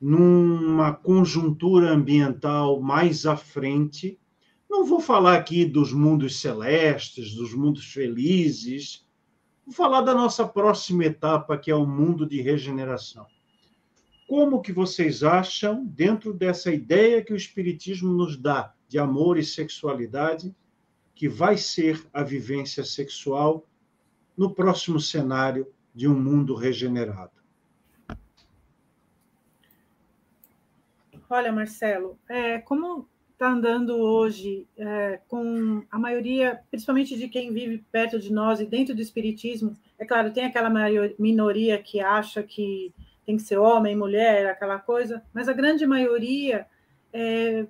numa conjuntura ambiental mais à frente. Não vou falar aqui dos mundos celestes, dos mundos felizes, vou falar da nossa próxima etapa, que é o mundo de regeneração. Como que vocês acham, dentro dessa ideia que o Espiritismo nos dá de amor e sexualidade, que vai ser a vivência sexual no próximo cenário de um mundo regenerado. Olha, Marcelo, é, como está andando hoje é, com a maioria, principalmente de quem vive perto de nós e dentro do Espiritismo, é claro, tem aquela minoria que acha que tem que ser homem, mulher, aquela coisa, mas a grande maioria é,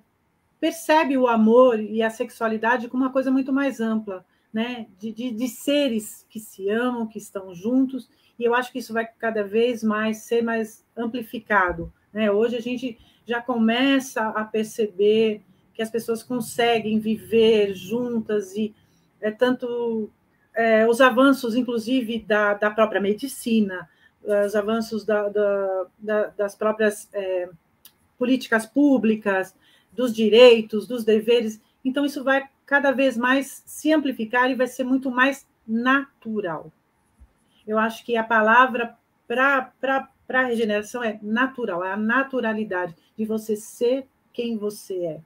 percebe o amor e a sexualidade como uma coisa muito mais ampla, né? De, de, de, seres que se amam, que estão juntos e eu acho que isso vai cada vez mais ser mais amplificado. Né? Hoje a gente já começa a perceber que as pessoas conseguem viver juntas e é, tanto é, os avanços, inclusive, da, da própria medicina, os avanços da, da, das próprias é, políticas públicas, dos direitos, dos deveres. Então, isso vai cada vez mais se amplificar e vai ser muito mais natural. Eu acho que a palavra para a regeneração é natural, é a naturalidade de você ser quem você é,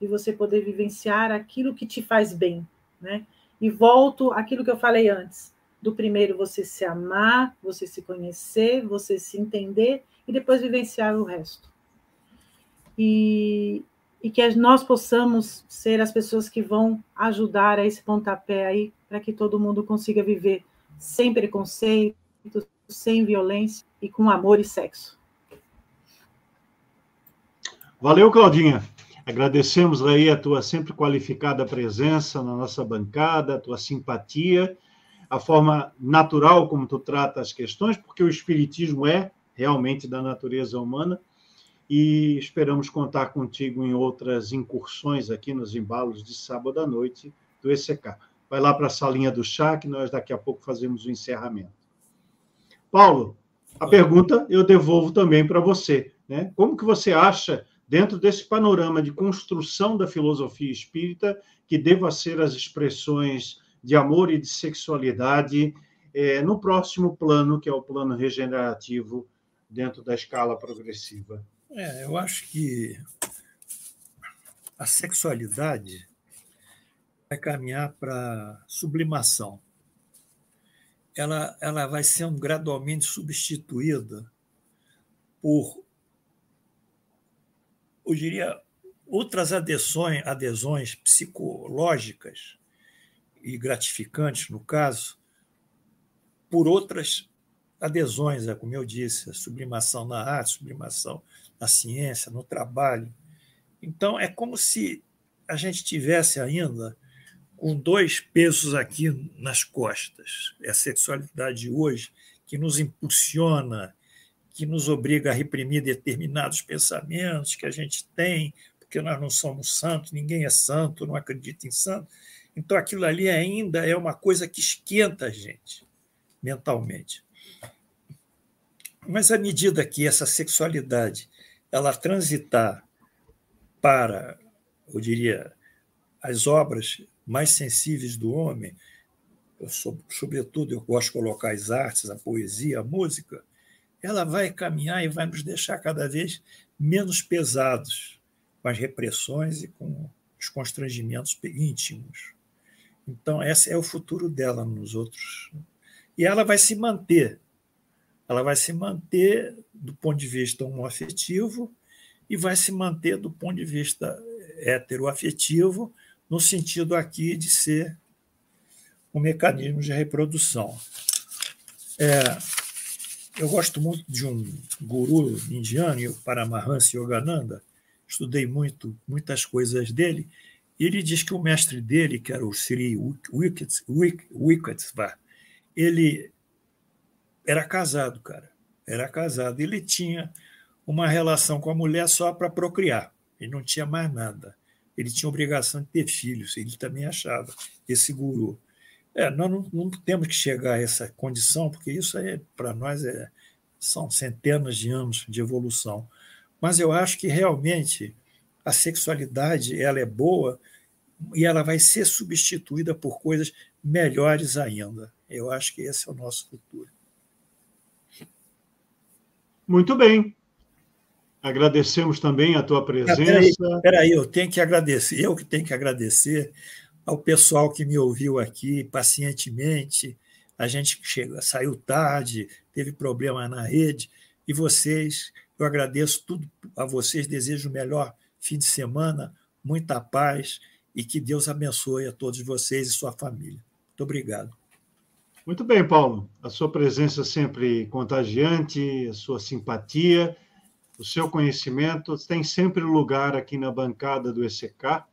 de você poder vivenciar aquilo que te faz bem, né? E volto àquilo que eu falei antes, do primeiro você se amar, você se conhecer, você se entender e depois vivenciar o resto. E, e que nós possamos ser as pessoas que vão ajudar a esse pontapé aí, para que todo mundo consiga viver sem preconceito, sem violência e com amor e sexo. Valeu, Claudinha. Agradecemos aí a tua sempre qualificada presença na nossa bancada, a tua simpatia, a forma natural como tu trata as questões, porque o espiritismo é realmente da natureza humana e esperamos contar contigo em outras incursões aqui nos embalos de sábado à noite do ECK. Vai lá para a salinha do chá que nós daqui a pouco fazemos o encerramento. Paulo, a pergunta eu devolvo também para você, né? Como que você acha dentro desse panorama de construção da filosofia espírita, que deva ser as expressões de amor e de sexualidade é, no próximo plano, que é o plano regenerativo dentro da escala progressiva. É, eu acho que a sexualidade vai caminhar para sublimação. Ela, ela vai sendo gradualmente substituída por eu diria, outras adesões, adesões psicológicas e gratificantes, no caso, por outras adesões, é como eu disse, a sublimação na arte, sublimação na ciência, no trabalho. Então, é como se a gente tivesse ainda com dois pesos aqui nas costas. É a sexualidade de hoje que nos impulsiona que nos obriga a reprimir determinados pensamentos que a gente tem, porque nós não somos santos, ninguém é santo, não acredita em santo. Então, aquilo ali ainda é uma coisa que esquenta a gente mentalmente. Mas à medida que essa sexualidade ela transitar para, eu diria, as obras mais sensíveis do homem, eu sou, sobretudo eu gosto de colocar as artes, a poesia, a música, ela vai caminhar e vai nos deixar cada vez menos pesados com as repressões e com os constrangimentos íntimos. Então, esse é o futuro dela nos outros. E ela vai se manter. Ela vai se manter do ponto de vista homoafetivo e vai se manter do ponto de vista heteroafetivo, no sentido aqui de ser um mecanismo de reprodução. É, eu gosto muito de um guru indiano, o Paramahansa Yogananda. Estudei muito, muitas coisas dele. Ele diz que o mestre dele, que era o Sri Wiketsvar, ele era casado, cara. Era casado. Ele tinha uma relação com a mulher só para procriar. Ele não tinha mais nada. Ele tinha obrigação de ter filhos. Ele também achava, esse guru. É, nós não, não, temos que chegar a essa condição, porque isso é, para nós é, são centenas de anos de evolução. Mas eu acho que realmente a sexualidade ela é boa e ela vai ser substituída por coisas melhores ainda. Eu acho que esse é o nosso futuro. Muito bem. Agradecemos também a tua presença. Espera aí, eu tenho que agradecer, eu que tenho que agradecer ao pessoal que me ouviu aqui pacientemente. A gente chega, saiu tarde, teve problema na rede, e vocês, eu agradeço tudo a vocês, desejo o melhor fim de semana, muita paz e que Deus abençoe a todos vocês e sua família. Muito obrigado. Muito bem, Paulo. A sua presença sempre contagiante, a sua simpatia, o seu conhecimento tem sempre lugar aqui na bancada do ECK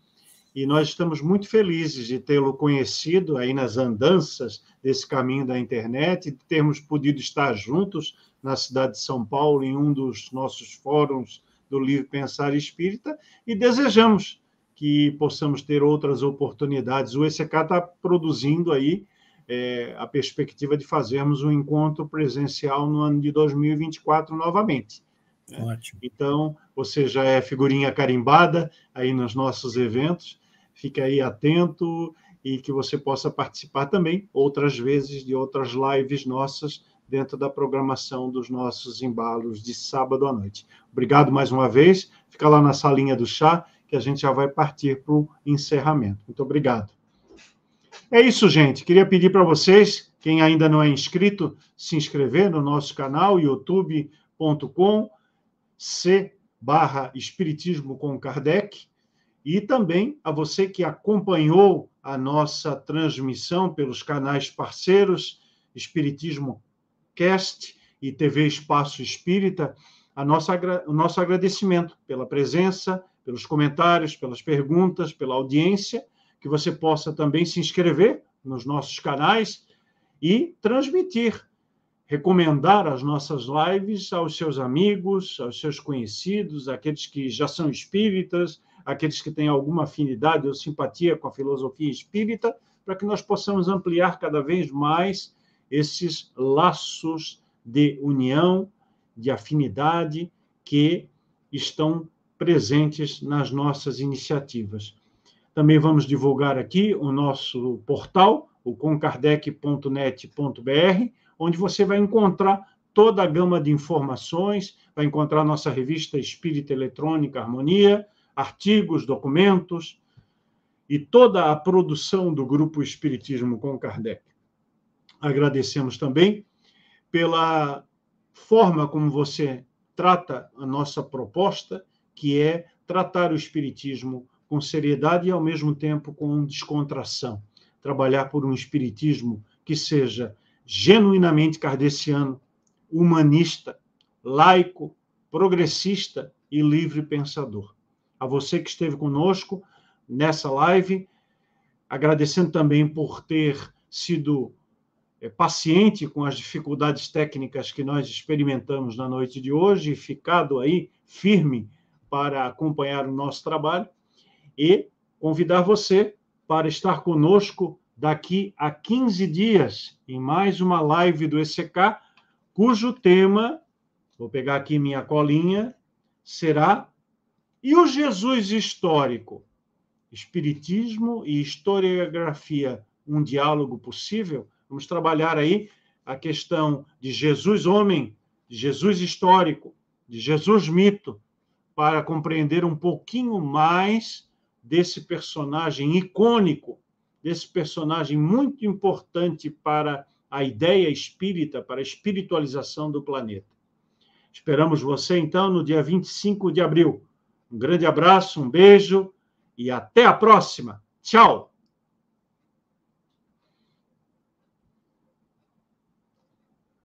e nós estamos muito felizes de tê-lo conhecido aí nas andanças desse caminho da internet, de termos podido estar juntos na cidade de São Paulo, em um dos nossos fóruns do Livre Pensar Espírita, e desejamos que possamos ter outras oportunidades. O ECK está produzindo aí é, a perspectiva de fazermos um encontro presencial no ano de 2024 novamente. Né? Ótimo. Então, você já é figurinha carimbada aí nos nossos eventos, fique aí atento e que você possa participar também outras vezes de outras lives nossas dentro da programação dos nossos embalos de sábado à noite. Obrigado mais uma vez. Fica lá na salinha do chá que a gente já vai partir para o encerramento. Muito obrigado. É isso, gente. Queria pedir para vocês, quem ainda não é inscrito, se inscrever no nosso canal youtube.com C barra Espiritismo com Kardec e também a você que acompanhou a nossa transmissão pelos canais parceiros Espiritismo Cast e TV Espaço Espírita, a nossa, o nosso agradecimento pela presença, pelos comentários, pelas perguntas, pela audiência, que você possa também se inscrever nos nossos canais e transmitir recomendar as nossas lives aos seus amigos, aos seus conhecidos, aqueles que já são espíritas, aqueles que têm alguma afinidade ou simpatia com a filosofia espírita, para que nós possamos ampliar cada vez mais esses laços de união, de afinidade que estão presentes nas nossas iniciativas. Também vamos divulgar aqui o nosso portal, o concardec.net.br, onde você vai encontrar toda a gama de informações, vai encontrar nossa revista Espírita Eletrônica Harmonia, artigos, documentos e toda a produção do Grupo Espiritismo com Kardec. Agradecemos também pela forma como você trata a nossa proposta, que é tratar o Espiritismo com seriedade e, ao mesmo tempo, com descontração. Trabalhar por um Espiritismo que seja genuinamente kardeciano, humanista, laico, progressista e livre pensador. A você que esteve conosco nessa live, agradecendo também por ter sido paciente com as dificuldades técnicas que nós experimentamos na noite de hoje ficado aí firme para acompanhar o nosso trabalho e convidar você para estar conosco daqui a 15 dias, em mais uma live do ECK, cujo tema, vou pegar aqui minha colinha, será E o Jesus histórico? Espiritismo e historiografia, um diálogo possível? Vamos trabalhar aí a questão de Jesus homem, de Jesus histórico, de Jesus mito, para compreender um pouquinho mais desse personagem icônico desse personagem muito importante para a ideia espírita, para a espiritualização do planeta. Esperamos você, então, no dia 25 de abril. Um grande abraço, um beijo e até a próxima. Tchau!